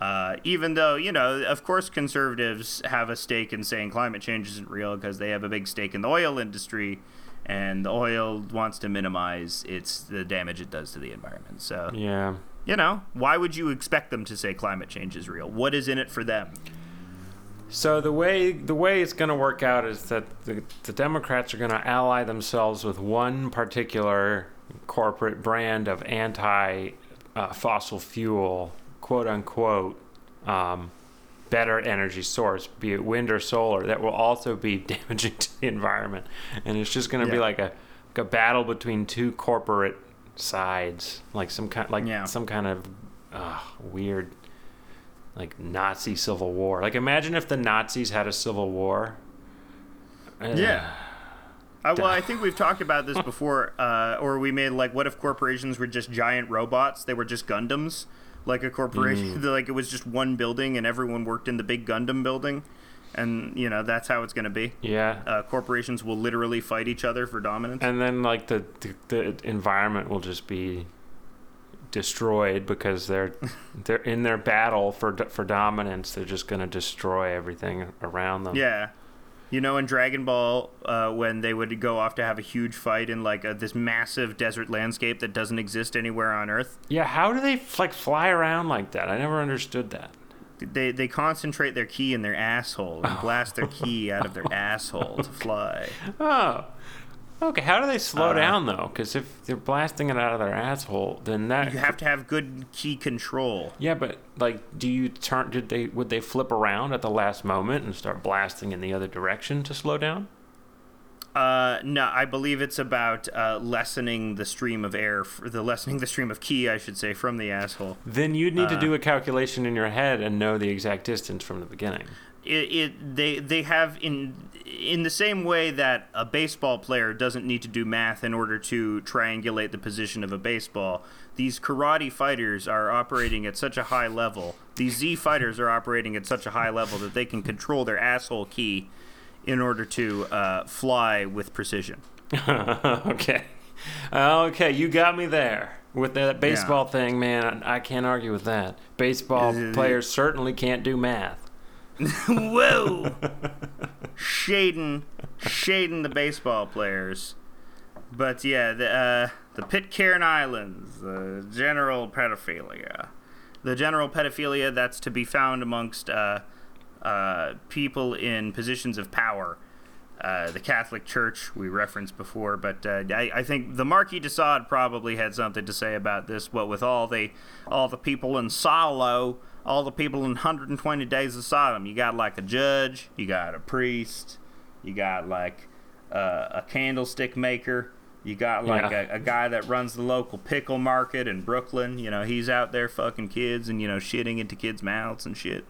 Uh, even though, you know, of course, conservatives have a stake in saying climate change isn't real because they have a big stake in the oil industry, and the oil wants to minimize its the damage it does to the environment. So, yeah. you know, why would you expect them to say climate change is real? What is in it for them? So the way the way it's going to work out is that the, the Democrats are going to ally themselves with one particular corporate brand of anti uh, fossil fuel, quote unquote, um, better energy source, be it wind or solar, that will also be damaging to the environment, and it's just going to be like a like a battle between two corporate sides, like some kind like Yeah. some kind of uh, weird like Nazi civil war. Like imagine if the Nazis had a civil war. Uh, Yeah. Uh, well, I think we've talked about this before, uh, or we made like, what if corporations were just giant robots? They were just Gundams, like a corporation, like it was just one building and everyone worked in the big Gundam building, and you know that's how it's going to be. Yeah. Uh, corporations will literally fight each other for dominance. And then like the, the the environment will just be destroyed because they're they're in their battle for for dominance. They're just going to destroy everything around them. Yeah. You know, in Dragon Ball, uh, when they would go off to have a huge fight in like a, this massive desert landscape that doesn't exist anywhere on Earth, Yeah, how do they like fly around like that? I never understood that. they they concentrate their ki in their asshole and blast their ki out of their asshole to fly. Oh. Okay, how do they slow Uh, down though? Because if they're blasting it out of their asshole, then that You have to have good ki control. Yeah, but like, do you turn? Did they would they flip around at the last moment and start blasting in the other direction to slow down? Uh, no, I believe it's about uh, lessening the stream of air, the lessening the stream of ki, I should say, from the asshole. Then you'd need to Uh. do a calculation in your head and know the exact distance from the beginning. It, it they they have in in the same way that a baseball player doesn't need to do math in order to triangulate the position of a baseball. These karate fighters are operating at such a high level. These Z fighters are operating at such a high level that they can control their asshole ki in order to uh, fly with precision. okay, okay, you got me there with that baseball thing, man. I, I can't argue with that. Baseball Uh, players certainly can't do math. Whoa! shading, shading the baseball players. But yeah, the uh, the Pitcairn Islands, the general pedophilia, the general pedophilia that's to be found amongst uh, uh, people in positions of power. Uh, the Catholic Church we referenced before, but uh, I, I think the Marquis de Sade probably had something to say about this. What with all the all the people in Salo, all the people in 120 Days of Sodom, you got like a judge, you got a priest, you got like uh, a candlestick maker, you got like Yeah. a, a guy that runs the local pickle market in Brooklyn. You know, he's out there fucking kids and you know shitting into kids' mouths and shit.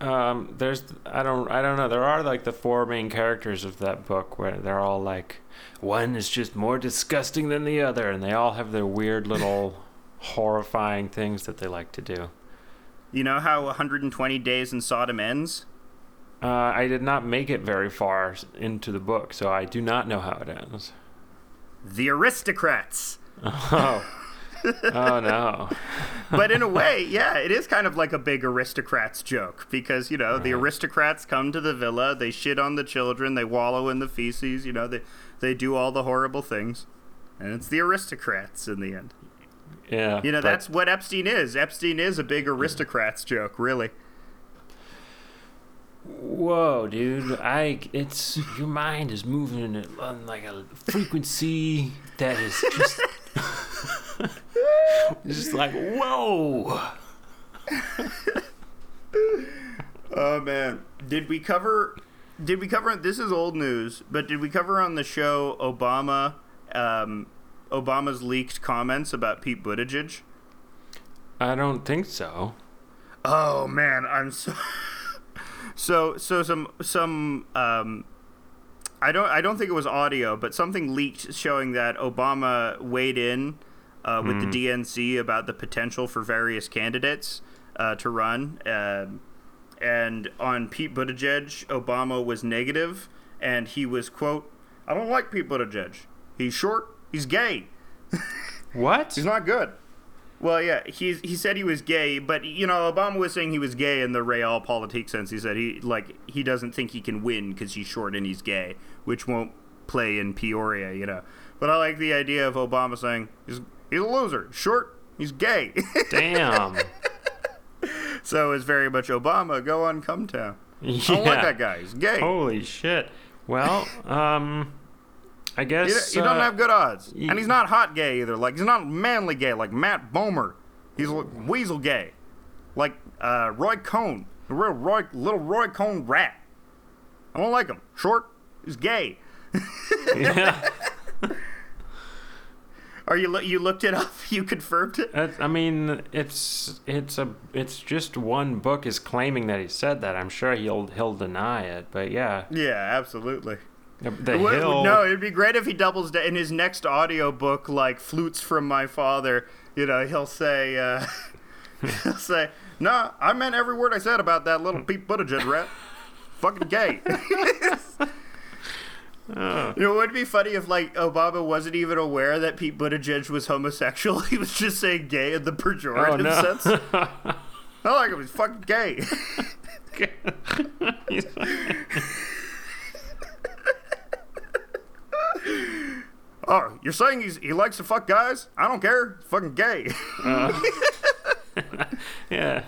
Um, there's I don't I don't know. There are like the four main characters of that book where they're all like one is just more disgusting than the other, and they all have their weird little horrifying things that they like to do. You know how 120 Days in Sodom ends? Uh, I did not make it very far into the book, so I do not know how it ends. The aristocrats. Oh, oh no. but in a way, yeah, it is kind of like a big aristocrats joke because you know the aristocrats come to the villa, they shit on the children, they wallow in the feces, you know, they they do all the horrible things, and it's the aristocrats in the end. Yeah. You know, but- that's what Epstein is. Epstein is a big aristocrats joke, really. Whoa, dude! I it's your mind is moving at- on like a frequency that is just just like whoa. Oh man, did we cover? Did we cover? This is old news, but did we cover on the show Obama? Um, Obama's leaked comments about Pete Buttigieg. I don't think so. Oh man, I'm so so so some some um I don't I don't think it was audio, but something leaked showing that Obama weighed in uh, with the DNC about the potential for various candidates uh, to run. Um and on Pete Buttigieg, Obama was negative, and he was quote, "I don't like Pete Buttigieg. He's short. He's gay. What? He's not good." Well, yeah, he's he said he was gay, but you know, Obama was saying he was gay in the realpolitik sense. He said he like he doesn't think he can win because he's short and he's gay, which won't play in Peoria, you know. But I like the idea of Obama saying he's he's a loser, short, he's gay. Damn. so it's very much Obama. Go on, come town. yeah. I don't like that guy. He's gay. Holy shit. Well, um, I guess he doesn't uh, have good odds, he- and he's not hot gay either. Like he's not manly gay like Matt Bomer. He's weasel gay, like uh, Roy Cohn, the real Roy, little Roy Cohn rat. I don't like him. Short. He's gay. yeah. Are you you looked it up? You confirmed it. I mean, it's it's a it's just one book is claiming that he said that. I'm sure he'll he'll deny it, but yeah, Yeah, absolutely. The, Would- hill. No, it'd be great if he doubles down in his next audiobook, like "Flutes from My Father." You know, he'll say, uh, he'll say, "No, I meant every word I said about that little Pete Buttigieg rat. Fucking gay." Oh. You know, it would be funny if like Obama wasn't even aware that Pete Buttigieg was homosexual. He was just saying gay in the pejorative Oh, no. sense. I like him. He's fucking gay. Oh, you're saying he's he likes to fuck guys? I don't care. He's fucking gay. yeah.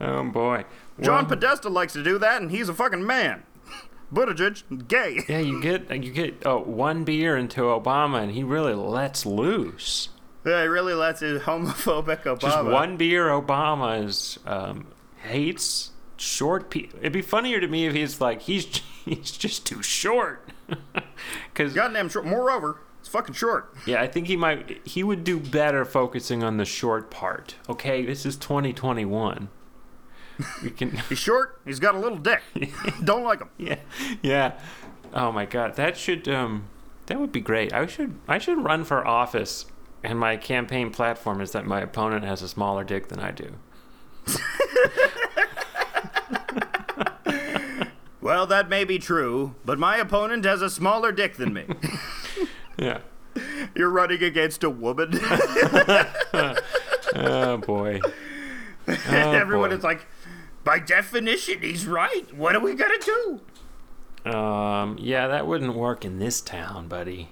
Oh boy. John Well, Podesta likes to do that, and he's a fucking man. Buttigieg, gay. Yeah, you get you get oh, one beer into Obama, and he really lets loose. Yeah, he really lets his homophobic Obama. Just one beer, Obama is um, hates short people. It'd be funnier to me if he's like he's he's just too short. Because Goddamn short. Moreover, it's fucking short. yeah, I think he might he would do better focusing on the short part. Okay, this is 2021. We can He's short. He's got a little dick. Don't like him. yeah yeah. Oh my god, that should um that would be great. I should I should run for office, and my campaign platform is that my opponent has a smaller dick than I do. Well, that may be true, but my opponent has a smaller dick than me. Yeah. You're running against a woman. Oh boy. Everyone boy. is like, by definition, he's right. What are we gonna do? Um, yeah, that wouldn't work in this town, buddy.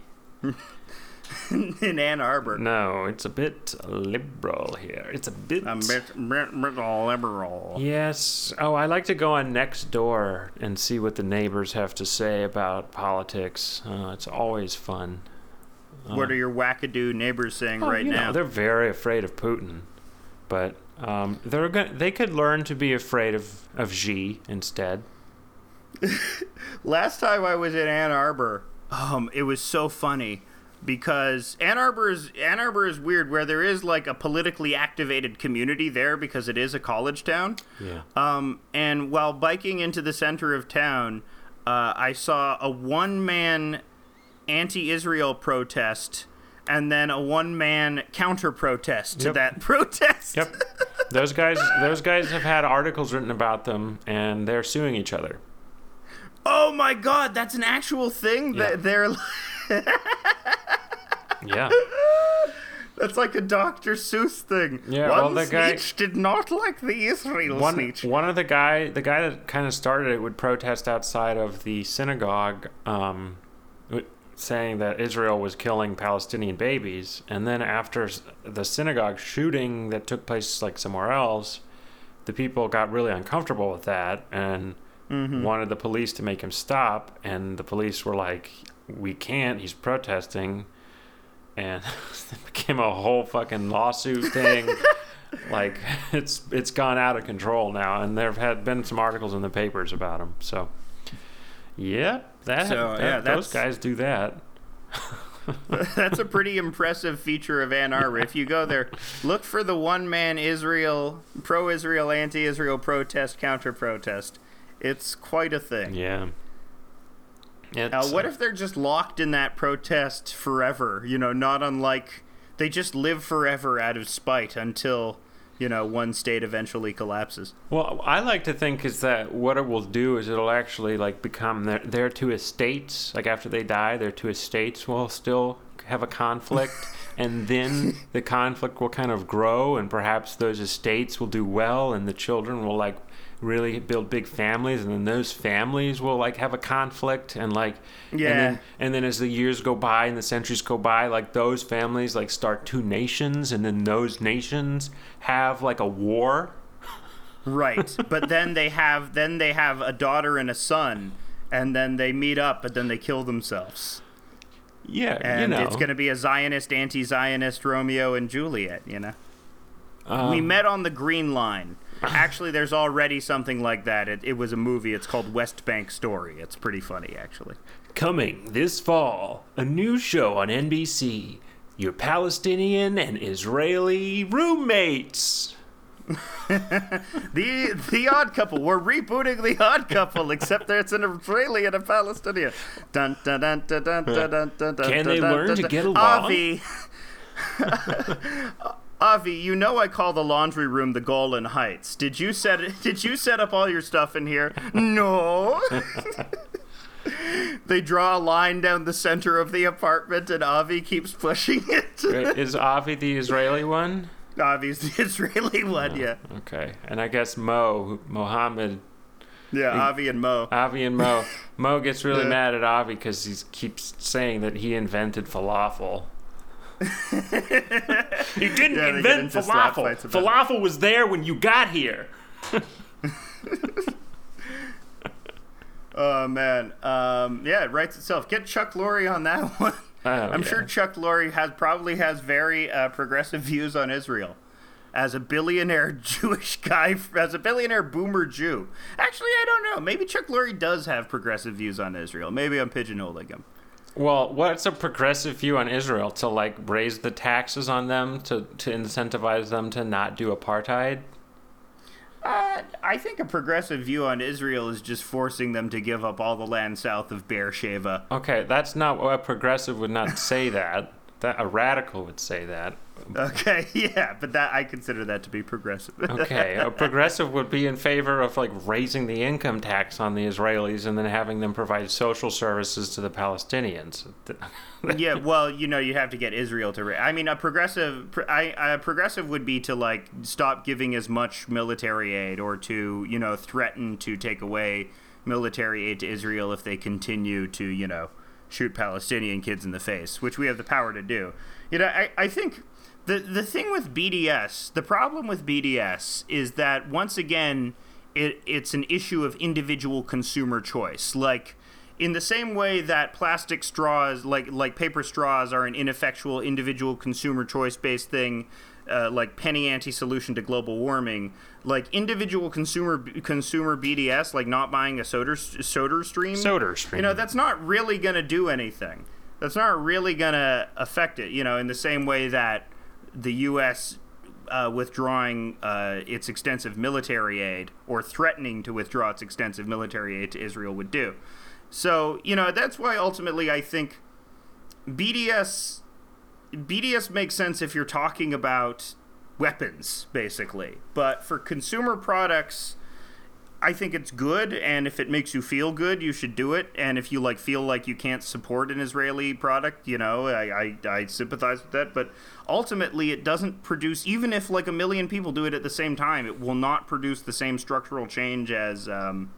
In Ann Arbor. No, it's a bit liberal here. It's a bit. I'm bit, bit, bit liberal. Yes. Oh, I like to go on next door and see what the neighbors have to say about politics. Uh, it's always fun. What are your wackadoo neighbors saying Oh, right you know, now? they're very afraid of Putin, but um, they're go- they could learn to be afraid of of Xi instead. Last time I was in Ann Arbor, um, it was so funny because Ann Arbor is Ann Arbor is weird where there is like a politically activated community there because it is a college town. Yeah. Um, and while biking into the center of town, uh, I saw a one man anti Israel protest and then a one man counter protest to Yep. that protest. Yep. those guys those guys have had articles written about them and they're suing each other. Oh my god, that's an actual thing Yeah. that they're Yeah. that's like a Dr. Seuss thing. Yeah, one well, the guy- did not like the Israel one speech. one of the guy the guy that kind of started it would protest outside of the synagogue um, saying that Israel was killing Palestinian babies and then after the synagogue shooting that took place like somewhere else the people got really uncomfortable with that and wanted the police to make him stop and the police were like we can't he's protesting and it became a whole fucking lawsuit thing like it's it's gone out of control now and there have had been some articles in the papers about him so yeah that, So, that- yeah, those guys do that That's a pretty impressive feature of Ann Arbor. If you go there, look for the one man Israel, pro Israel, anti Israel protest, counter protest. It's quite a thing. yeah Now, what uh, if they're just locked in that protest forever? You know, not unlike they just live forever out of spite until you know one state eventually collapses. Well, I like to think is that what it will do is it'll actually like become their their two estates. Like after they die, their two estates will still have a conflict, and then the conflict will kind of grow, and perhaps those estates will do well, and the children will like really build big families and then those families will like have a conflict and like Yeah. and then and then as the years go by and the centuries go by like those families like start two nations and then those nations have like a war Right. but then they have then they have a daughter and a son, and then they meet up, but then they kill themselves. yeah And you know it's going to be a Zionist, anti-Zionist Romeo and Juliet. You know. Um, we met on the Green Line. Actually, there's already something like that. It, it was a movie. It's called West Bank Story. It's pretty funny, actually. Coming this fall, a new show on NBC. Your Palestinian and Israeli roommates. The the Odd Couple. We're rebooting the Odd Couple, except that it's an Israeli and a Palestinian. Dun dun dun dun dun dun dun dun. Can dun, they dun, learn dun, to dun. get along? Avi. Avi, you know I call the laundry room the Golan Heights. Did you set it, Did you set up all your stuff in here? No. they draw a line down the center of the apartment, and Avi keeps pushing it. Is Avi the Israeli one? Avi's the Israeli one, oh, yeah. Okay. And I guess Mo, Mohammed, Yeah, Avi and Mo. Avi and Mo. Mo gets really Yeah. mad at Avi because he keeps saying that he invented falafel. he didn't Yeah, invent falafel. Falafel was there when you got here. Oh man, um, yeah, it writes itself. Get Chuck Lorre on that one. Oh, I'm yeah. sure Chuck Lorre has probably has very uh, progressive views on Israel. As a billionaire Jewish guy, as a billionaire boomer Jew. Actually, I don't know. Maybe Chuck Lorre does have progressive views on Israel. Maybe I'm pigeonholing him. Well, what's a progressive view on Israel? To like raise the taxes on them to, to incentivize them to not do apartheid? Uh, I think a progressive view on Israel is just forcing them to give up all the land south of Beersheba. Okay, that's not what a progressive would not say that. That a radical would say that. Okay, yeah, but that I consider that to be progressive. Okay, a progressive would be in favor of like raising the income tax on the Israelis and then having them provide social services to the Palestinians. yeah, well, you know, you have to get Israel to. Ra- I mean, a progressive, pr- I, a progressive would be to like stop giving as much military aid, or to you know threaten to take away military aid to Israel if they continue to you know shoot Palestinian kids in the face, which we have the power to do. You know, I, I think the the thing with BDS, the problem with BDS is that once again, it it's an issue of individual consumer choice, like in the same way that plastic straws like like paper straws are an ineffectual individual consumer choice based thing uh, like penny ante solution to global warming like individual consumer consumer bds like not buying a soda SodaStream Soda stream. you know that's not really going to do anything that's not really going to affect it you know in the same way that the us uh, withdrawing uh, its extensive military aid or threatening to withdraw its extensive military aid to israel would do so, you know, that's why ultimately I think BDS BDS makes sense if you're talking about weapons basically. But for consumer products, I think it's good and if it makes you feel good, you should do it. And if you like feel like you can't support an Israeli product, you know, I I, I sympathize with that, but ultimately it doesn't produce even if like a million people do it at the same time, it will not produce the same structural change as um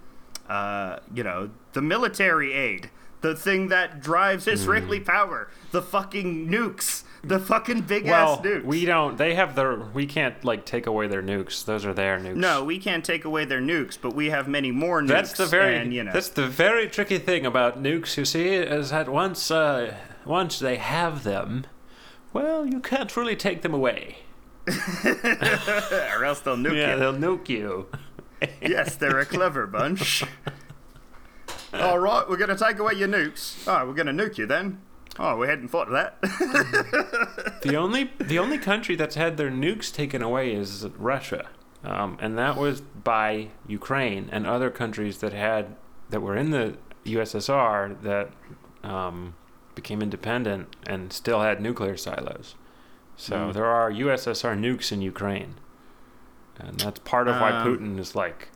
uh, you know, the military aid, the thing that drives Israeli power, the fucking nukes, the fucking big well, ass nukes. we don't. They have their. We can't like take away their nukes. Those are their nukes. no, we can't take away their nukes, but we have many more nukes. That's the very. and, you know, That's the very tricky thing about nukes. You see, is that once uh, once they have them, well, you can't really take them away. or else they'll nuke Yeah, you. they'll nuke you. yes, they're a clever bunch. All right, we're gonna take away your nukes. Oh, we're gonna nuke you then. Oh, we hadn't thought of that. the only the only country that's had their nukes taken away is Russia, um, and that was by Ukraine and other countries that had that were in the USSR that um, became independent and still had nuclear silos. So Mm. there are USSR nukes in Ukraine. And that's part of why Um, Putin is like,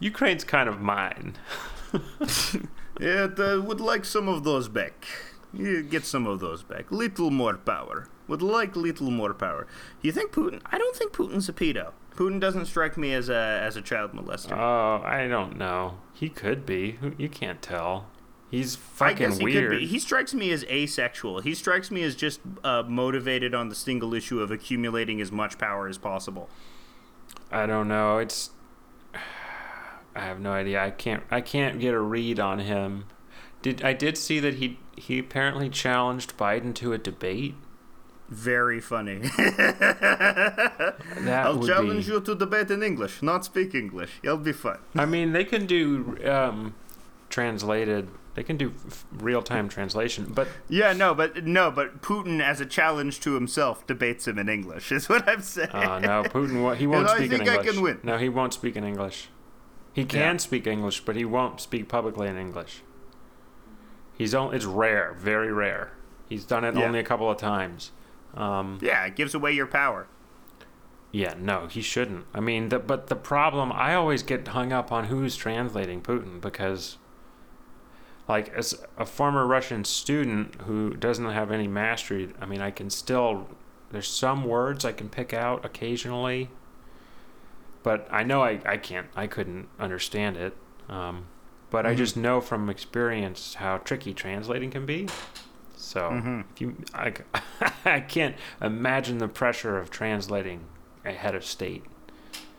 Ukraine's kind of mine. Yeah, I would like some of those back. Yeah, get some of those back. Little more power. Would like little more power. You think Putin? I don't think Putin's a pedo. Putin doesn't strike me as a as a child molester. Oh, I don't know. He could be. You can't tell. He's I fucking guess he weird. could be. He strikes me as asexual. He strikes me as just uh, motivated on the single issue of accumulating as much power as possible. I don't know. It's I have no idea. I can't I can't get a read on him. Did I did see that he he apparently challenged Biden to a debate. Very funny. I'll challenge be, you to debate in English, not speak English. It'll be fun. I mean, they can do um, translated. They can do f- real-time translation, but Yeah, no, but no, but Putin as a challenge to himself debates him in English. Is what I'm saying. uh, no, Putin he won't I speak in think I English. can win. No, he won't speak in English. He can Yeah. speak English, but he won't speak publicly in English. He's only it's rare, very rare. He's done it Yeah. only a couple of times. Um, Yeah, it gives away your power. Yeah, no, he shouldn't. I mean, the, but the problem, I always get hung up on who's translating Putin because, like, as a former Russian student who doesn't have any mastery, I mean, I can still, there's some words I can pick out occasionally, but I know I, I can't, I couldn't understand it. Um, but I Mhm. just know from experience how tricky translating can be. So Mhm. if you, I, I can't imagine the pressure of translating a head of state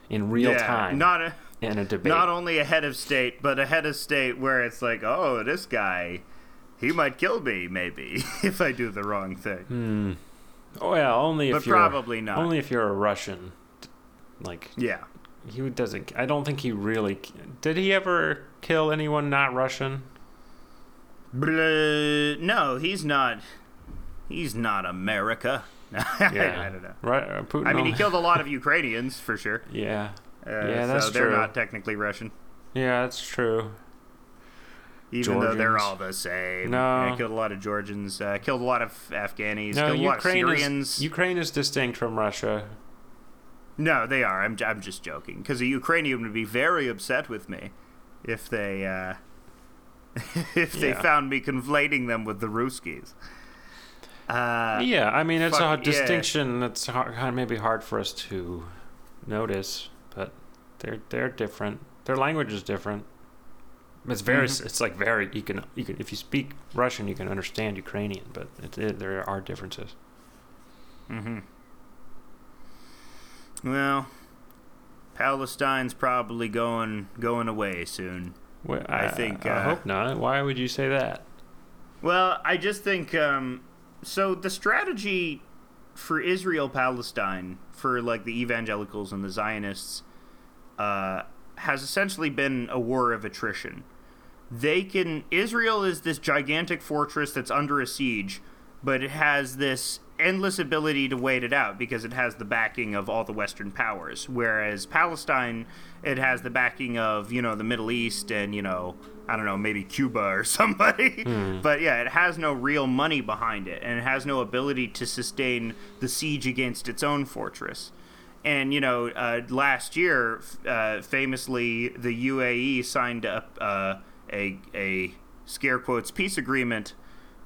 in real yeah, time Not a, in a debate. not only a head of state, but a head of state where it's like, oh, this guy, he might kill me maybe if I do the wrong thing. Hmm. Well, only if But you're probably not. only if you're a Russian. Like Yeah. He doesn't. I don't think he really. Did he ever kill anyone not Russian? Blah, no, he's not. He's not America. I, I don't know. Right. Uh, Putin. I mean, he killed a lot of Ukrainians for sure. Yeah. Uh, Yeah, that's so they're true. not technically Russian, Yeah, that's true. even though they're all the same. No. Yeah, killed a lot of Georgians. Uh, killed a lot of Afghanis. No, killed a lot of Ukraine Syrians. is Ukraine is distinct from Russia. No, they are. I'm, I'm just joking. Because a Ukrainian would be very upset with me if they uh, if they Yeah. found me conflating them with the Ruskies. Uh, yeah, I mean it's a fuck, yeah. distinction that's hard, maybe hard for us to notice, but they're they're different. Their language is different. It's very Mhm. it's like very you can you can if you speak Russian you can understand Ukrainian, but it, it, there are differences. hmm Well, Palestine's probably going going away soon. Well, I think, I uh, hope not. Why would you say that? Well, I just think um, so. The strategy for Israel Palestine for like the evangelicals and the Zionists uh, has essentially been a war of attrition. They can Israel is this gigantic fortress that's under a siege, but it has this endless ability to wait it out because it has the backing of all the Western powers. Whereas Palestine, it has the backing of you know the Middle East and you know I don't know maybe Cuba or somebody. But yeah, it has no real money behind it, and it has no ability to sustain the siege against its own fortress. And you know, uh, last year, uh, famously, the UAE signed up uh, a a scare quotes peace agreement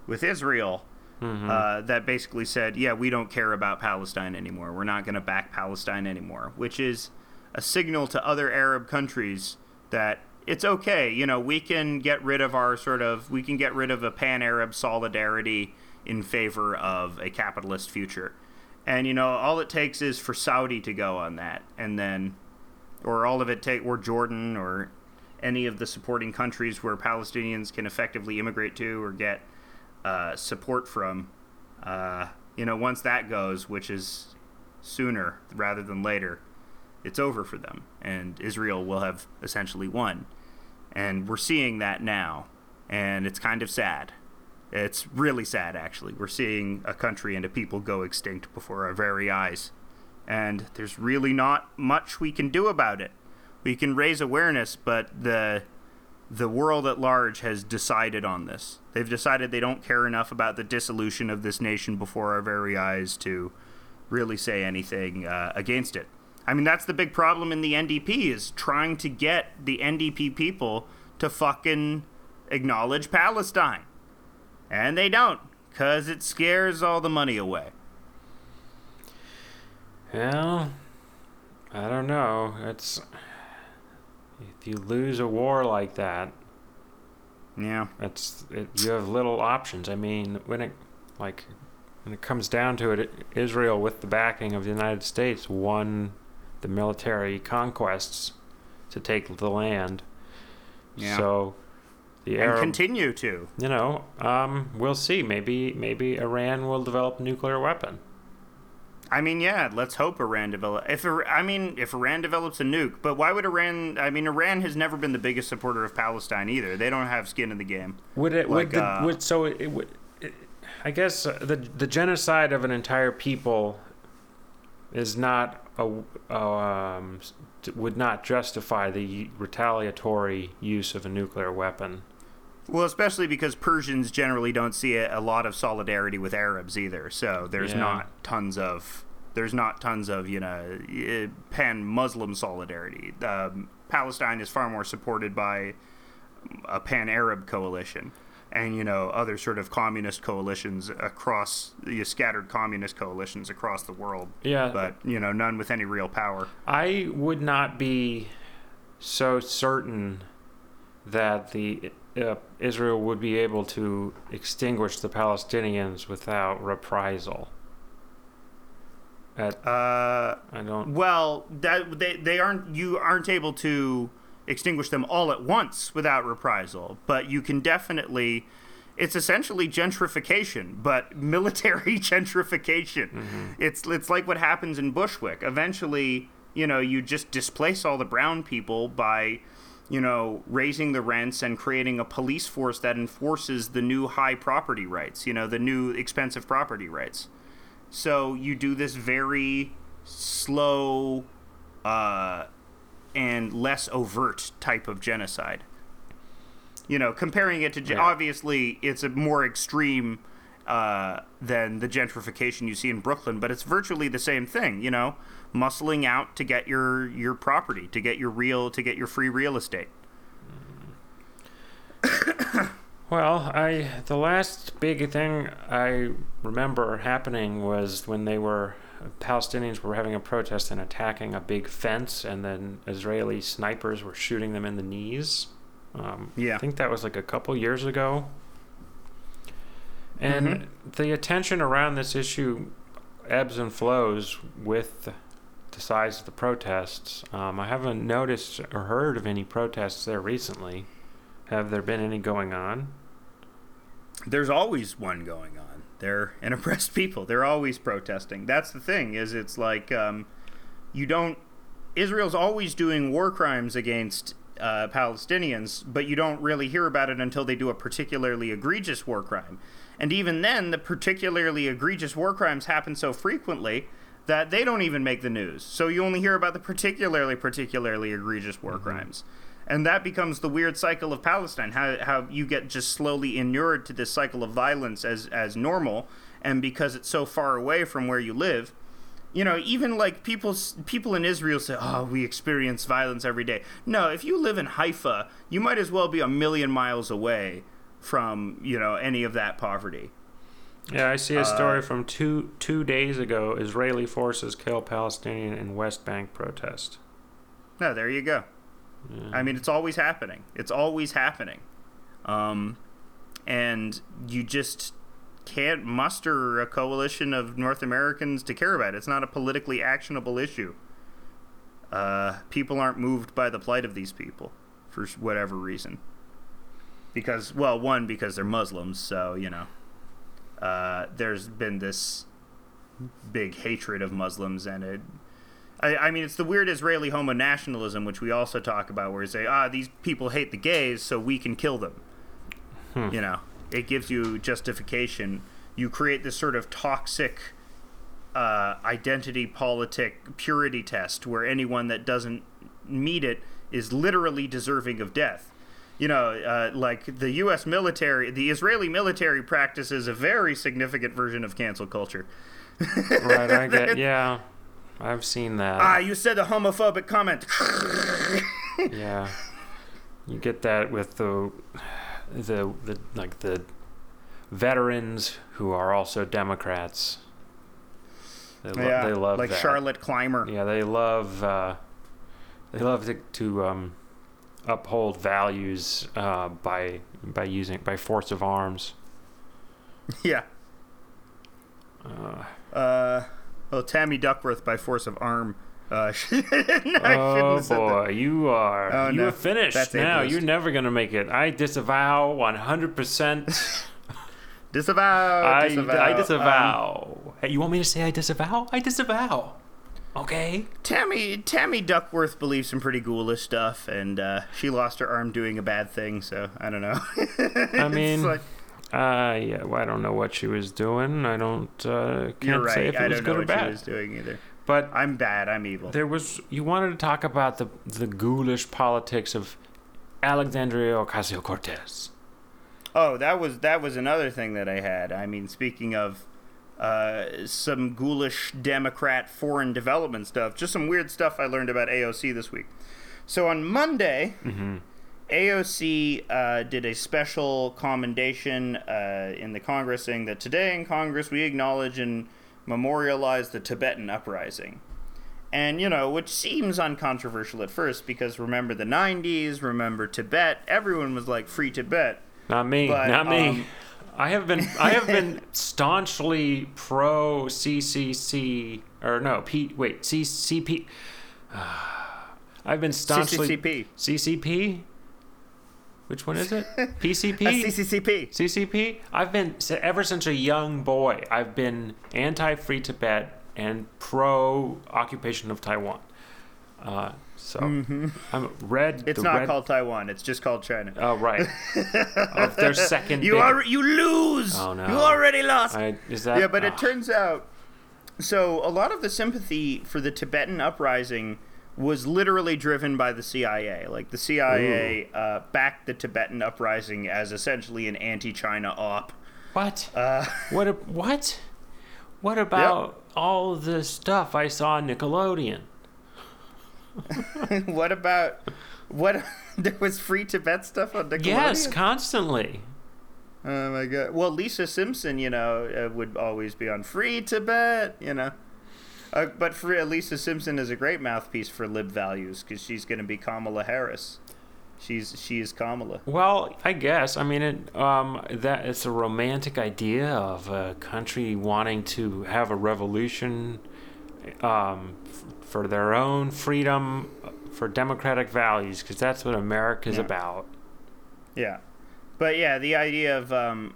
with Israel uh, that basically said, yeah, we don't care about Palestine anymore. We're not going to back Palestine anymore, which is a signal to other Arab countries that it's okay. You know, we can get rid of our sort of, we can get rid of a pan Arab solidarity in favor of a capitalist future. And, you know, all it takes is for Saudi to go on that. And then, or all of it take, or Jordan, or any of the supporting countries where Palestinians can effectively immigrate to or get uh, support from. Uh, you know, once that goes, which is sooner rather than later, it's over for them, and Israel will have essentially won. And we're seeing that now, and it's kind of sad. It's really sad, actually. We're seeing a country and a people go extinct before our very eyes. And there's really not much we can do about it. We can raise awareness, but the the world at large has decided on this. They've decided they don't care enough about the dissolution of this nation before our very eyes to really say anything uh, against it. I mean, that's the big problem in the NDP is trying to get the NDP people to fucking acknowledge Palestine. And they don't, because it scares all the money away. Well, I don't know. It's you lose a war like that, Yeah. it's it, you have little options. I mean, when it like when it comes down to it, Israel, with the backing of the United States, won the military conquests to take the land. Yeah. So the Arab, and continue to. you know, um, we'll see. Maybe maybe Iran will develop a nuclear weapon. I mean, yeah, let's hope Iran develop. If I mean, if Iran develops a nuke, but why would Iran? I mean, Iran has never been the biggest supporter of Palestine either. They don't have skin in the game. Would it? Like, would the? uh, would, so it, would. It, I guess uh, the the genocide of an entire people is not a um, would not justify the retaliatory use of a nuclear weapon. Well, especially because Persians generally don't see a, a lot of solidarity with Arabs either. So there's Yeah. not tons of there's not tons of you know pan Muslim solidarity. Um, Palestine is far more supported by a pan Arab coalition. And you know other sort of communist coalitions across the scattered communist coalitions across the world, Yeah, but you know none with any real power. I would not be so certain that the uh, Israel would be able to extinguish the Palestinians without reprisal. At, Uh, I don't. Well, that they they aren't you aren't able to extinguish them all at once without reprisal, but you can definitely it's essentially gentrification, but military gentrification. It's it's like what happens in Bushwick. Eventually, you know, you just displace all the brown people by you know, raising the rents and creating a police force that enforces the new high property rights, you know, the new expensive property rights. So you do this very slow uh, and less overt type of genocide. You know, comparing it to Yeah. obviously it's a more extreme uh, than the gentrification you see in Brooklyn, but it's virtually the same thing. You know, muscling out to get your your property, to get your real, to get your free real estate. Well, I the last big thing I remember happening was when they were Palestinians were having a protest and attacking a big fence, and then Israeli snipers were shooting them in the knees. Um, Yeah. I think that was like a couple years ago. And the attention around this issue ebbs and flows with the size of the protests. Um, I haven't noticed or heard of any protests there recently. Have there been any going on? there's always one going on. They're an oppressed people. They're always protesting. That's the thing. Is it's like um, you don't. Israel's always doing war crimes against uh, Palestinians, but you don't really hear about it until they do a particularly egregious war crime. And even then, the particularly egregious war crimes happen so frequently that they don't even make the news. So you only hear about the particularly, particularly egregious war mm-hmm. crimes. And that becomes the weird cycle of Palestine. How, how you get just slowly inured to this cycle of violence as, as normal, and because it's so far away from where you live, you know, even like people people in Israel say, "Oh, we experience violence every day." No, if you live in Haifa, you might as well be a million miles away from you know any of that poverty. Yeah, I see a story from two two days ago. Israeli forces kill Palestinian in West Bank protest. No, there you go. Yeah. I mean, it's always happening. It's always happening. Um, and you just can't muster a coalition of North Americans to care about it. It's not a politically actionable issue. Uh, people aren't moved by the plight of these people for whatever reason. Because, well, one, because they're Muslims, so, you know, uh, there's been this big hatred of Muslims, and it I, I mean, it's the weird Israeli homo nationalism, which we also talk about, where you say, ah, these people hate the gays, so we can kill them. Hmm. You know, it gives you justification. You create this sort of toxic uh, identity politic purity test where anyone that doesn't meet it is literally deserving of death. You know, uh, like the U.S. military, the Israeli military practices a very significant version of cancel culture. right, I get. Yeah, I've seen that. Ah, you said a homophobic comment. yeah, you get that with the the the like the veterans who are also Democrats. They, lo- yeah, they love like that. Charlotte Clymer. Yeah, they love uh, they love to, to um, uphold values uh, by by using by force of arms. Yeah. Uh, Uh, well, Tammy Duckworth by force of arm. Uh, no, oh have said that. boy, you are Oh, you no. are finished That's now. ableist. You're never gonna make it. I disavow 100. percent Disavow. I disavow. I Um, disavow. hey, you want me to say I disavow? I disavow. Okay. Tammy Tammy Duckworth believes some pretty ghoulish stuff, and uh, she lost her arm doing a bad thing. So I don't know. I mean, like- uh, yeah, well, I don't know what she was doing. I don't uh, can't you're right. say if it I was don't good know or what bad. she was doing either. But I'm bad. I'm evil. There was you wanted to talk about the the ghoulish politics of Alexandria Ocasio Cortez. Oh, that was that was another thing that I had. I mean, speaking of uh, some ghoulish Democrat foreign development stuff, just some weird stuff I learned about AOC this week. So on Monday, Mm-hmm. AOC uh, did a special commendation uh, in the Congress saying that today in Congress we acknowledge and memorialize the Tibetan uprising. And, you know, which seems uncontroversial at first because remember the 90s, remember Tibet, everyone was like, free Tibet. Not me. But, not me. um, I have been I have been staunchly pro CCC or no P wait CCP. I've been staunchly CCCP. CCP. Which one is it? PCP. Uh, CCCP. CCP. I've been ever since a young boy. I've been anti-free Tibet and pro occupation of Taiwan. Uh, so I'm red. Mm-hmm. It's not red, called Taiwan. It's just called China. Oh right. of their second. You big- are you lose. Oh, no. You already lost. I, is that? yeah, but it ah, turns out. So a lot of the sympathy for the Tibetan uprising was literally driven by the CIA. Like the CIA uh, backed the Tibetan uprising as essentially an anti-China op. What? Uh, What? A, what? What about all the stuff I saw on Nickelodeon? what about what? there was free Tibet stuff on Nickelodeon. Yes, constantly. Oh my god. Well, Lisa Simpson, you know, uh, would always be on Free Tibet, you know. Uh, but free, Lisa Simpson is a great mouthpiece for lib values because she's going to be Kamala Harris. She's she is Kamala. Well, I guess. I mean, it, um, that it's a romantic idea of a country wanting to have a revolution um, for their own freedom, for democratic values, because that's what America's Yeah. about. Yeah, but yeah, the idea of um,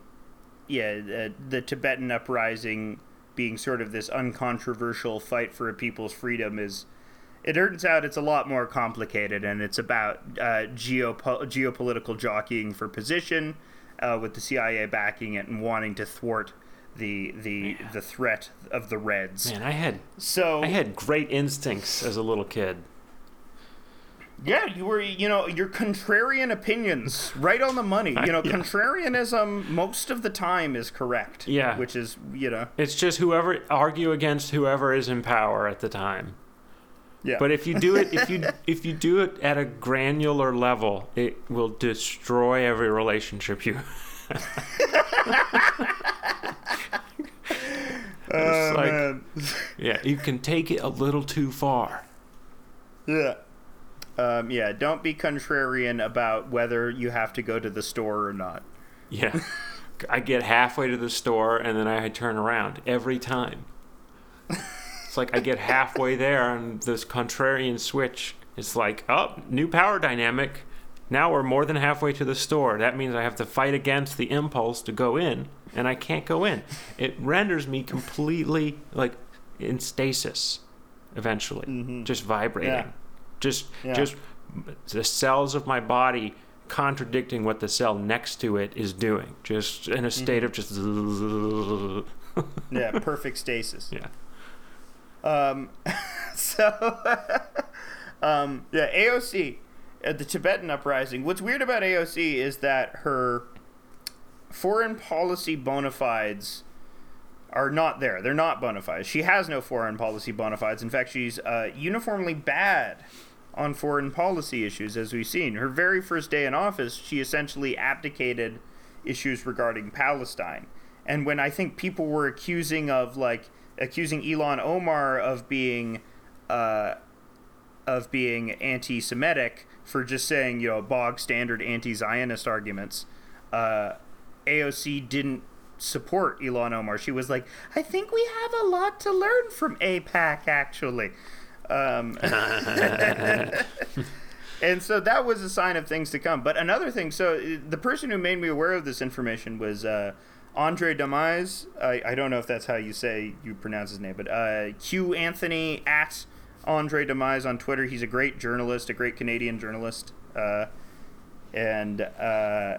yeah, the, the Tibetan uprising being sort of this uncontroversial fight for a people's freedom is. It turns out it's a lot more complicated, and it's about uh, geopo- geopolitical jockeying for position, uh, with the CIA backing it and wanting to thwart the the the threat of the Reds. Man, I had So I had great instincts as a little kid. yeah, you were you know your contrarian opinions right on the money. You know, Yeah. contrarianism most of the time is correct. Yeah. which is you know It's just whoever argue against whoever is in power at the time. yeah. But if you do it, if you if you do it at a granular level, it will destroy every relationship you. oh, like- man. Yeah, you can take it a little too far. yeah. Um, yeah, don't be contrarian about whether you have to go to the store or not. Yeah, I get halfway to the store and then I turn around every time. It's like I get halfway there and this contrarian switch. It's like, oh, new power dynamic. Now we're more than halfway to the store. That means I have to fight against the impulse to go in, and I can't go in. It renders me completely like in stasis eventually, just vibrating. Yeah. Just Yeah. just the cells of my body contradicting what the cell next to it is doing. Just in a state of just Yeah, perfect stasis. yeah. Um, so, um, yeah, AOC. at the Tibetan uprising. What's weird about AOC is that her foreign policy bona fides are not there. They're not bona fides. She has no foreign policy bona fides. In fact, she's uh, uniformly bad on foreign policy issues, as we've seen. Her very first day in office, she essentially abdicated issues regarding Palestine. And when I think people were accusing of like accusing Ilhan Omar of being uh, of being anti-Semitic for just saying you know bog standard anti-Zionist arguments, uh, AOC didn't support Ilhan Omar. She was like, I think we have a lot to learn from AIPAC, actually. Um, and so that was a sign of things to come. But another thing, so the person who made me aware of this information was uh, Andre Demise. I, I don't know if that's how you say you pronounce his name, but uh, Q Anthony at Andre Demise on Twitter. He's a great journalist, a great Canadian journalist. Uh, and uh,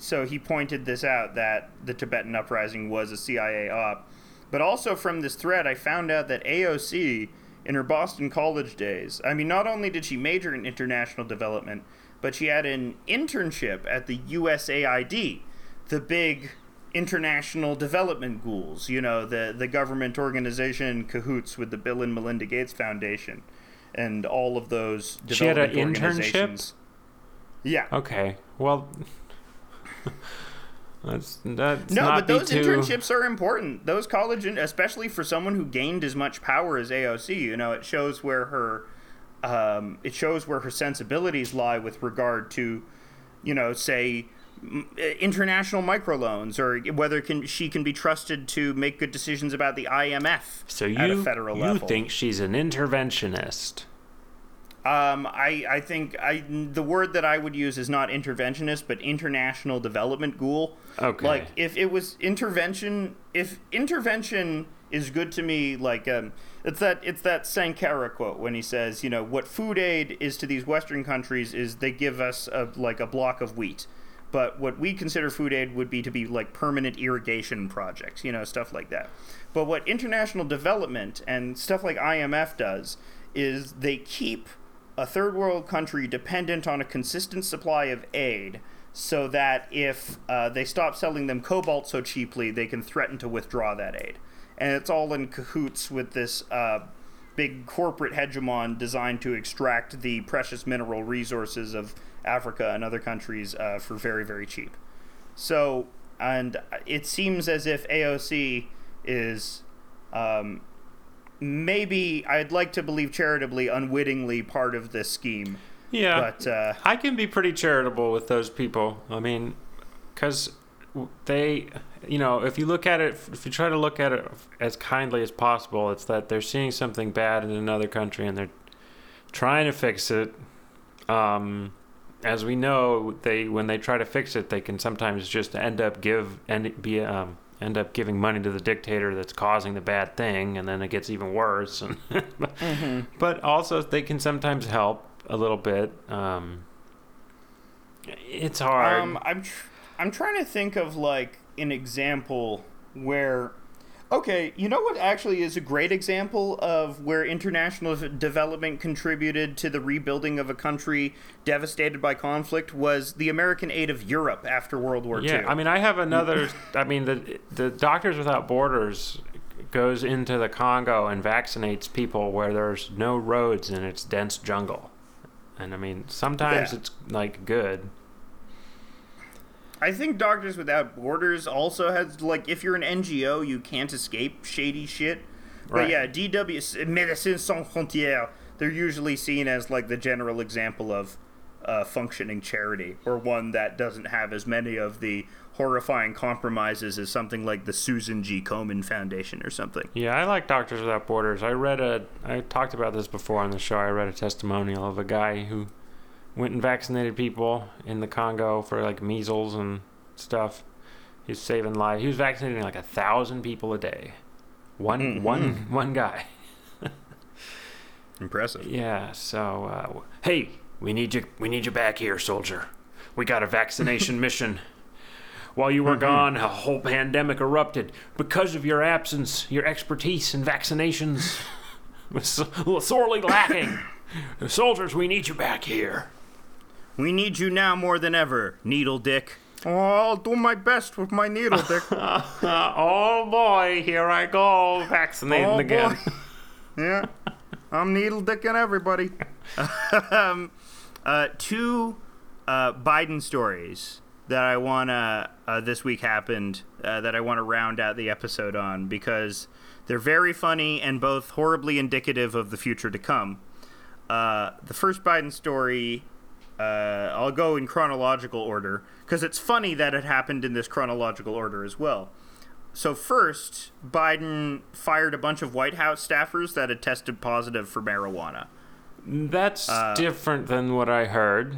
so he pointed this out that the Tibetan uprising was a CIA op. But also from this thread, I found out that AOC, in her Boston College days, I mean, not only did she major in international development, but she had an internship at the USAID, the big international development ghouls, you know, the, the government organization in cahoots with the Bill and Melinda Gates Foundation and all of those development She had an internship? Yeah. Okay. Well, that's that's No, but those too... internships are important. Those college, in- especially for someone who gained as much power as AOC, you know, it shows where her, um, it shows where her sensibilities lie with regard to, you know, say, uh, international microloans, or whether can she can be trusted to make good decisions about the IMF So at a you federal you level. think she's an interventionist? Um, I, I think I the word that I would use is not interventionist, but international development ghoul. Okay. Like if it was intervention, if intervention is good to me, like um, it's that it's that Sankara quote when he says, you know, what food aid is to these Western countries is they give us a, like a block of wheat, but what we consider food aid would be to be like permanent irrigation projects, you know, stuff like that. But what international development and stuff like IMF does is they keep a third world country dependent on a consistent supply of aid so that if uh, they stop selling them cobalt so cheaply, they can threaten to withdraw that aid. And it's all in cahoots with this uh, big corporate hegemon designed to extract the precious mineral resources of Africa and other countries uh, for very, very cheap. So, and it seems as if AOC is um, maybe, I'd like to believe charitably, unwittingly part of this scheme. Yeah. But uh, I can be pretty charitable with those people. I mean, because they, you know, if you look at it, if you try to look at it as kindly as possible, it's that they're seeing something bad in another country and they're trying to fix it. Um, as we know, they when they try to fix it, they can sometimes just end up give and be um, end up giving money to the dictator that's causing the bad thing, and then it gets even worse. But also, they can sometimes help a little bit. Um, it's hard. Um, I'm tr- I'm trying to think of like an example where, okay, you know what actually is a great example of where international development contributed to the rebuilding of a country devastated by conflict was the American aid of Europe after World War yeah, II. I mean, I have another. I mean, the the Doctors Without Borders goes into the Congo and vaccinates people where there's no roads and it's dense jungle. And I mean, sometimes Yeah. it's like good. I think Doctors Without Borders also has like if you're an NGO, you can't escape shady shit. Right. But yeah, DW Médecins Sans Frontières, they're usually seen as like the general example of uh, functioning charity, or one that doesn't have as many of the horrifying compromises as something like the Susan G. Komen Foundation or something. Yeah, I like Doctors Without Borders. I read a. I talked about this before on the show. I read a testimonial of a guy who went and vaccinated people in the Congo for like measles and stuff. He's saving lives. He was vaccinating like a thousand people a day. One, Mhm. one, one guy. Impressive. Yeah. So, uh, hey, we need you. We need you back here, soldier. We got a vaccination mission. While you were gone, a whole pandemic erupted because of your absence. Your expertise in vaccinations was sorely lacking. Soldiers, we need you back here. We need you now more than ever, Needle Dick. Oh, I'll do my best with my needle dick. oh boy, here I go, vaccinating Oh, again. yeah, I'm needle dicking everybody. um, uh, two uh, Biden stories that I wanna uh, this week happened uh, that I want to round out the episode on because they're very funny and both horribly indicative of the future to come. Uh, the first Biden story, uh, I'll go in chronological order because it's funny that it happened in this chronological order as well. So first, Biden fired a bunch of White House staffers that had tested positive for marijuana. That's different than what I heard.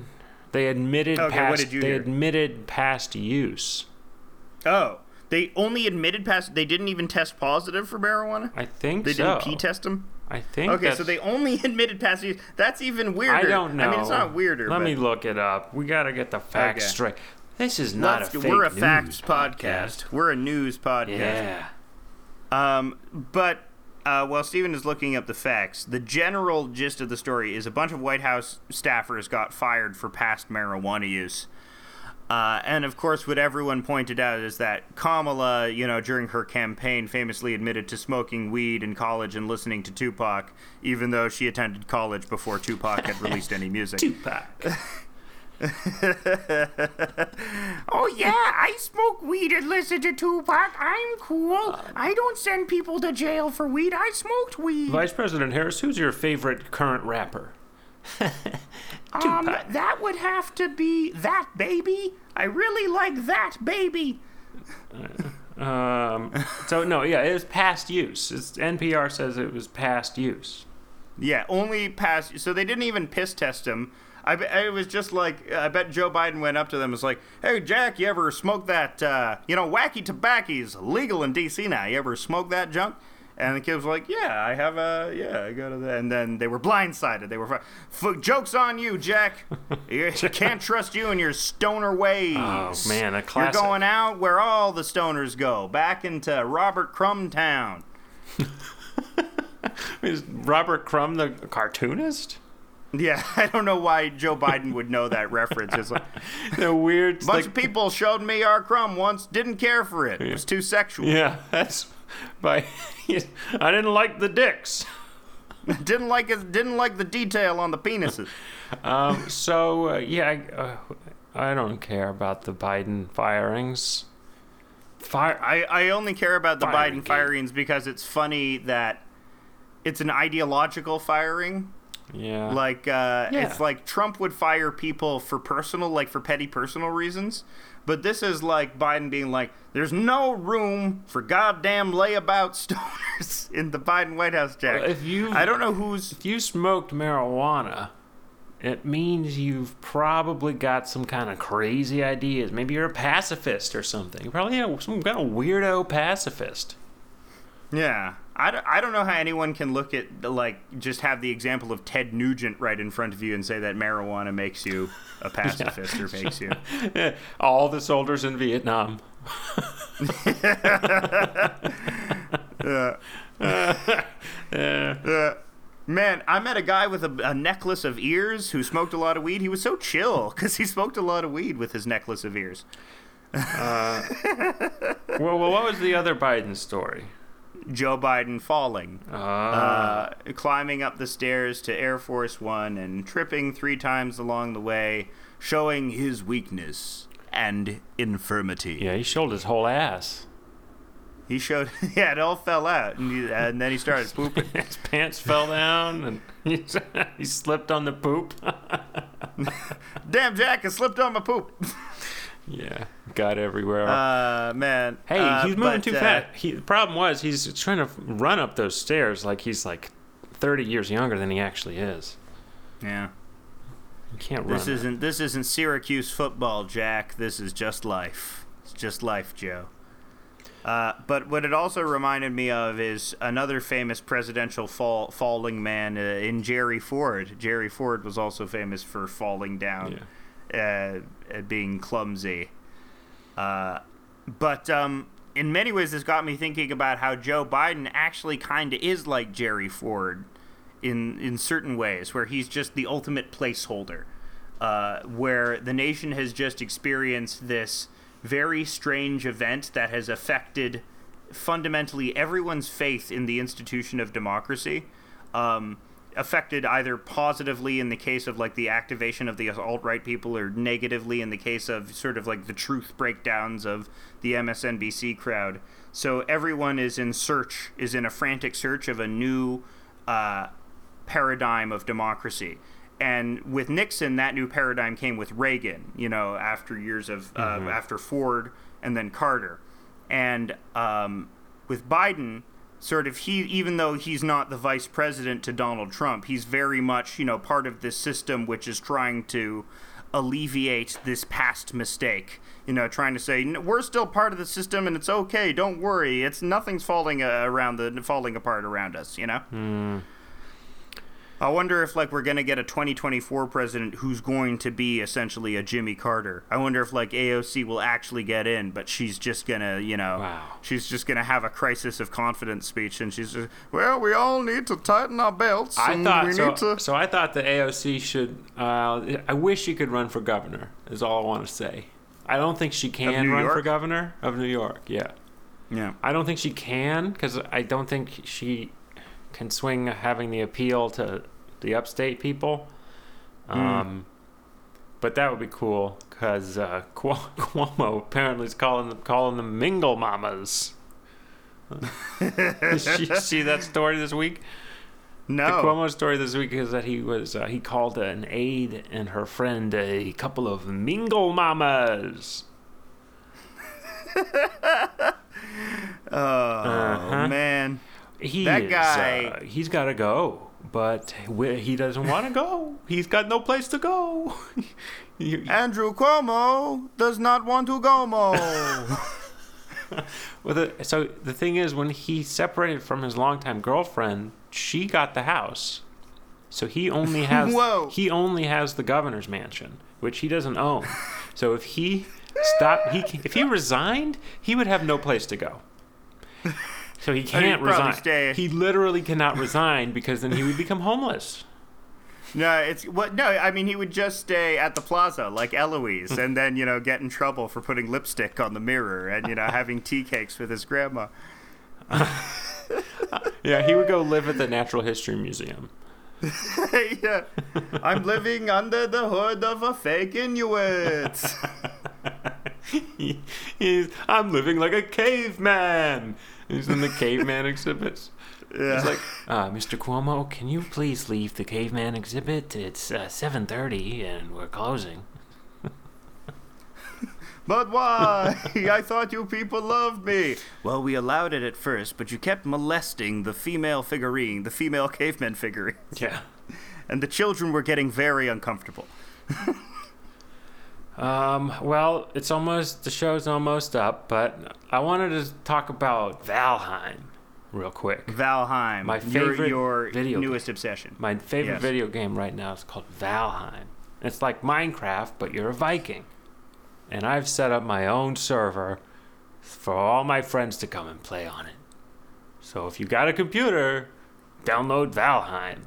They admitted Okay, what past. did you they hear? admitted past use. Oh, they only admitted past. They didn't even test positive for marijuana. I think so. They so. didn't pee test them. I think. Okay, so they only admitted past use. That's even weirder. I don't know. I mean, it's not weirder. Let but me look it up. We got to get the facts Okay. straight. This is not let's a fake We're a facts podcast. We're a news podcast. Yeah. Um, but uh, while Steven is looking up the facts, the general gist of the story is a bunch of White House staffers got fired for past marijuana use. Uh, and of course, what everyone pointed out is that Kamala, you know, during her campaign, famously admitted to smoking weed in college and listening to Tupac, even though she attended college before Tupac had released any music. Tupac. Oh yeah, I smoke weed and listen to Tupac. I'm cool. I don't send people to jail for weed. I smoked weed. Vice President Harris, who's your favorite current rapper? Um, that would have to be that baby. I really like that baby. Um, so no, yeah, it was past use. It's, NPR says it was past use. Yeah, only past. So they didn't even piss test him. I it was just like I bet Joe Biden went up to them and was like, "Hey Jack, you ever smoke that? Uh, you know, wacky tobacco's legal in D.C. now. You ever smoke that junk?" And the kid was like, "Yeah, I have a yeah, I go to that." And then they were blindsided. They were f- jokes on you, Jack. you can't trust you and your stoner ways. Oh, man, a classic. You're going out where all the stoners go, back into Robert Crumb Town. Is Robert Crumb the cartoonist? Yeah, I don't know why Joe Biden would know that reference. It's like The weird. bunch like, of people showed me R. Crumb once, didn't care for it. It was too sexual. Yeah, that's by. I didn't like the dicks. didn't like it. Didn't like the detail on the penises. Um, so uh, yeah, I, uh, I don't care about the Biden firings. Fire. I, I only care about the Biden firings because it's funny that it's an ideological firing. Yeah. Like uh, Yeah. it's like Trump would fire people for personal, like for petty personal reasons. But this is like Biden being like, "There's no room for goddamn layabout stoners in the Biden White House, Jack." if you I don't know who's if you smoked marijuana, it means you've probably got some kind of crazy ideas. Maybe you're a pacifist or something. You're probably yeah, some kind of weirdo pacifist. Yeah. I don't, I don't know how anyone can look at, like, just have the example of Ted Nugent right in front of you and say that marijuana makes you a pacifist or makes you. All the soldiers in Vietnam. Uh, man, I met a guy with a, a necklace of ears who smoked a lot of weed. He was so chill because he smoked a lot of weed with his necklace of ears. Well, well, what was the other Biden story? Joe Biden falling, Ah. uh, climbing up the stairs to Air Force One and tripping three times along the way, showing his weakness and infirmity. yeah, he showed his whole ass. He showed, yeah, it all fell out, and, he, and then he started pooping. His pants fell down and he, he slipped on the poop. Damn, Jack, I slipped on my poop. Yeah, got everywhere. Uh, man. hey, uh, he's moving but, too uh, fast. He, the problem was he's trying to run up those stairs like he's like 30 years younger than he actually is. Yeah. You can't run. This that. isn't this isn't Syracuse football, Jack. This is just life. It's just life, Joe. Uh, but what it also reminded me of is another famous presidential fall, falling man uh, in Jerry Ford. Jerry Ford was also famous for falling down, uh, uh, being clumsy. Uh, but um, in many ways, this got me thinking about how Joe Biden actually kind of is like Jerry Ford in in certain ways, where he's just the ultimate placeholder, uh, where the nation has just experienced this very strange event that has affected fundamentally everyone's faith in the institution of democracy. Um, affected either positively in the case of like the activation of the alt right people or negatively in the case of sort of like the truth breakdowns of the MSNBC crowd. So everyone is in search, is in a frantic search of a new uh, paradigm of democracy. And with Nixon, that new paradigm came with Reagan, you know, after years of, uh, Mm-hmm. after Ford and then Carter. And um, with Biden, sort of he even though he's not the vice president to Donald Trump, he's very much, you know, part of this system which is trying to alleviate this past mistake. You know, trying to say we're still part of the system and it's okay. Don't worry. It's nothing's falling uh, around the falling apart around us. You know. I wonder if like we're gonna get a 2024 president who's going to be essentially a Jimmy Carter. I wonder if like AOC will actually get in, but she's just gonna, you know, Wow. she's just gonna have a crisis of confidence speech, and she's just, well, we all need to tighten our belts, I and thought we so. need to. So I thought the AOC should. Uh, I wish she could run for governor. Is all I want to say. I don't think she can run for governor of New York. Yeah, Yeah. I don't think she can because I don't think she can swing having the appeal to the upstate people. Um, but that would be cool because uh, Cuo- Cuomo apparently is calling them calling them mingle mamas. Did you see that story this week? No. The Cuomo story this week is that he was uh, he called an aide and her friend a couple of mingle mamas. oh Uh-huh. man. He That is, guy- uh, he's got to go, but he doesn't want to go. He's got no place to go. Andrew Cuomo does not want to go mo. well, the, so the thing is, when he separated from his longtime girlfriend, she got the house. So he only has Whoa. he only has the governor's mansion, which he doesn't own. So if he stopped, he if he resigned, he would have no place to go. So he can't resign. stay- He literally cannot resign because then he would become homeless. No, it's what? No, I mean he would just stay at the plaza like Eloise, and then you know get in trouble for putting lipstick on the mirror and you know having tea cakes with his grandma. Yeah, he would go live at the Natural History Museum. yeah, I'm living under the hood of a fake Inuit. He, he's, I'm living like a caveman. He's in the caveman exhibits. Yeah. He's like, uh, Mr. Cuomo, can you please leave the caveman exhibit? It's uh, 7:30 and we're closing. But why? I thought you people loved me. Well, we allowed it at first, but you kept molesting the female figurine, the female caveman figurine, Yeah. and the children were getting very uncomfortable. Um, well, it's almost the show's almost up, but I wanted to talk about Valheim real quick. Valheim, My favorite your, video newest obsession. My favorite Yes. video game right now is called Valheim. It's like Minecraft, but you're a Viking. And I've set up my own server for all my friends to come and play on it. So if you got a computer, download Valheim.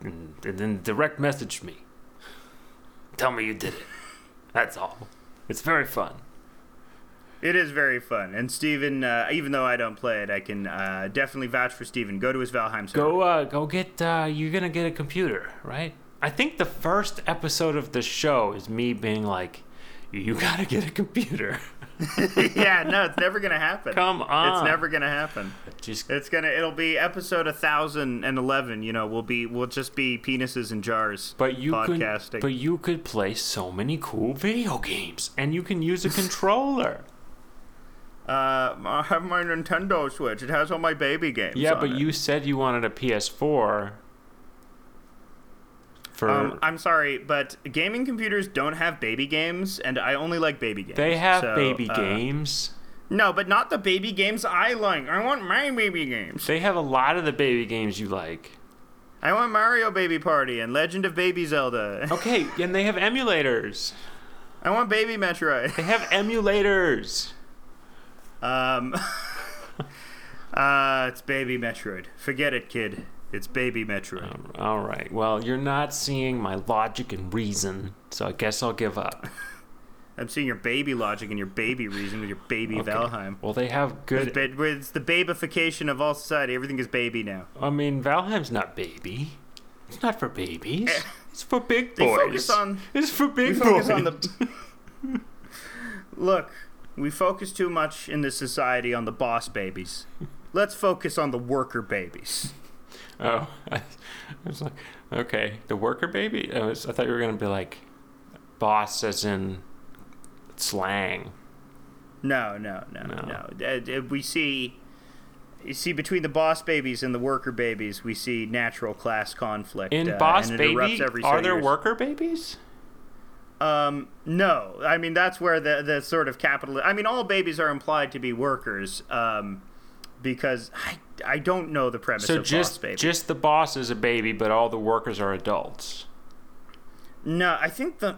And, and then direct message me. Tell me you did it. That's all. It's very fun. It is very fun, and Steven, uh, even though I don't play it, I can uh, definitely vouch for Steven. Go to his Valheim server. Go, uh, go get. Uh, you're gonna get a computer, right? I think the first episode of the show is me being like, "You gotta get a computer." yeah, no, it's never gonna happen. Come on. it's never gonna happen. Just It's gonna. It'll be episode thousand and eleven. You know, we'll be. We'll just be penises and jars. but you podcasting. could, but you could play so many cool video games, and you can use a controller. Uh, I have my Nintendo Switch. It has all my baby games. yeah, but it. you said you wanted a PS4. For Um, I'm sorry, but gaming computers don't have baby games, and I only like baby games. they have So, baby uh, games. No, but not the baby games I like. I want my baby games. They have a lot of the baby games you like. I want Mario Baby Party and Legend of Baby Zelda. Okay, and they have emulators. I want Baby Metroid. They have emulators. Um, uh, it's Baby Metroid. Forget it, kid. It's Baby Metroid. All right. Well, you're not seeing my logic and reason, so I guess I'll give up. I'm seeing your baby logic and your baby reason with your baby Valheim. Well, they have good. It's, it's the babification of all society. Everything is baby now. I mean, Valheim's not baby. It's not for babies. Eh. It's for big boys. They focus on It's for we big focus boys. on the Look, we focus too much in this society on the boss babies. Let's focus on the worker babies. Oh, I, was like, okay, the worker baby. I, was, I thought you were gonna be like, boss as in slang. No, no, no, No. no. Uh, uh, we see, you see, between the boss babies and the worker babies, we see natural class conflict. In uh, Boss and it erupts Baby, every are there years. worker babies? Um, no. I mean, that's where the the sort of capital. I mean, all babies are implied to be workers. Um, because I I don't know the premise So of just Boss Baby. just the boss is a baby, but all the workers are adults. No, I think the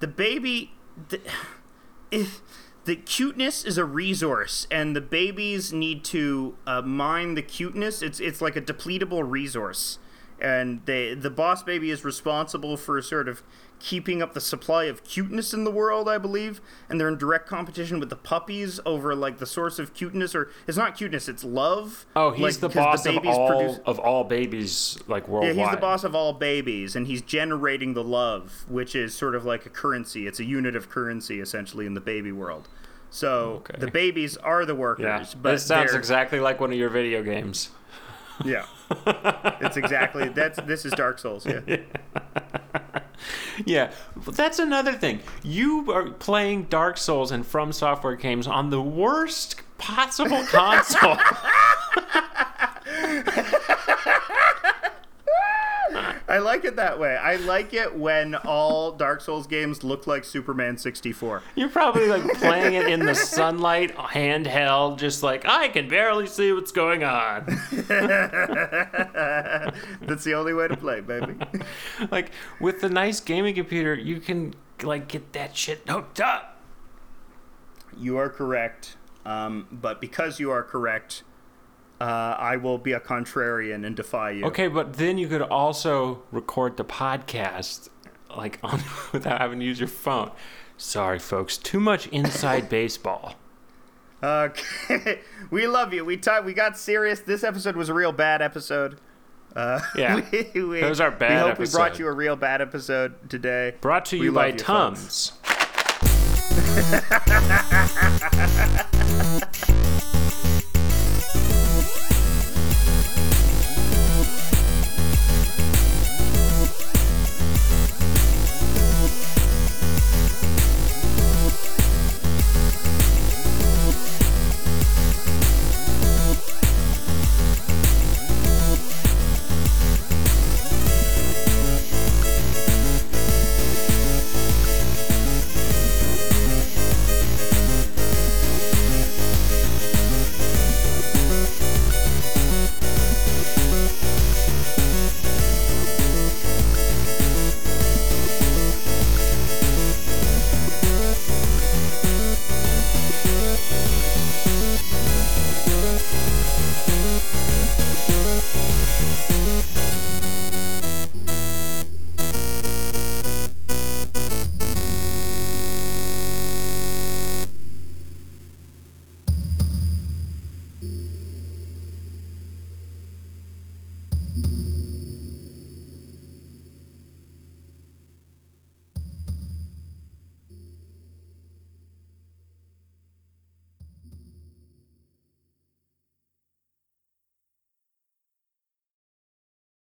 the baby the, if the cuteness is a resource, and the babies need to uh, mine the cuteness. It's it's like a depletable resource, and they the boss baby is responsible for sort of keeping up the supply of cuteness in the world, I believe. And they're in direct competition with the puppies over like the source of cuteness, or it's not cuteness, it's love. Oh, he's Like, the boss of all produce- of all babies, like worldwide. yeah, he's the boss of all babies, and he's generating the love, which is sort of like a currency. It's a unit of currency, essentially, in the baby world. So Okay. the babies are the workers, Yeah, but this sounds they're- exactly like one of your video games. yeah. it's exactly that's this is Dark Souls. Yeah, Yeah, but that's another thing. You are playing Dark Souls and From Software games on the worst possible console. I like it that way. I like it when all Dark Souls games look like Superman sixty four. You're probably like playing it in the sunlight, handheld, just like I can barely see what's going on. That's the only way to play, baby. like with the nice gaming computer, you can like get that shit hooked up. You are correct, um, but because you are correct, uh, I will be a contrarian and defy you. Okay, but then you could also record the podcast like on without having to use your phone. Sorry, folks. Too much inside baseball. Okay, we love you. We t- we got serious. This episode was a real bad episode. Uh, Yeah, we, we, that was our bad We hope we brought you a real bad episode today. Brought to you by you, Tums.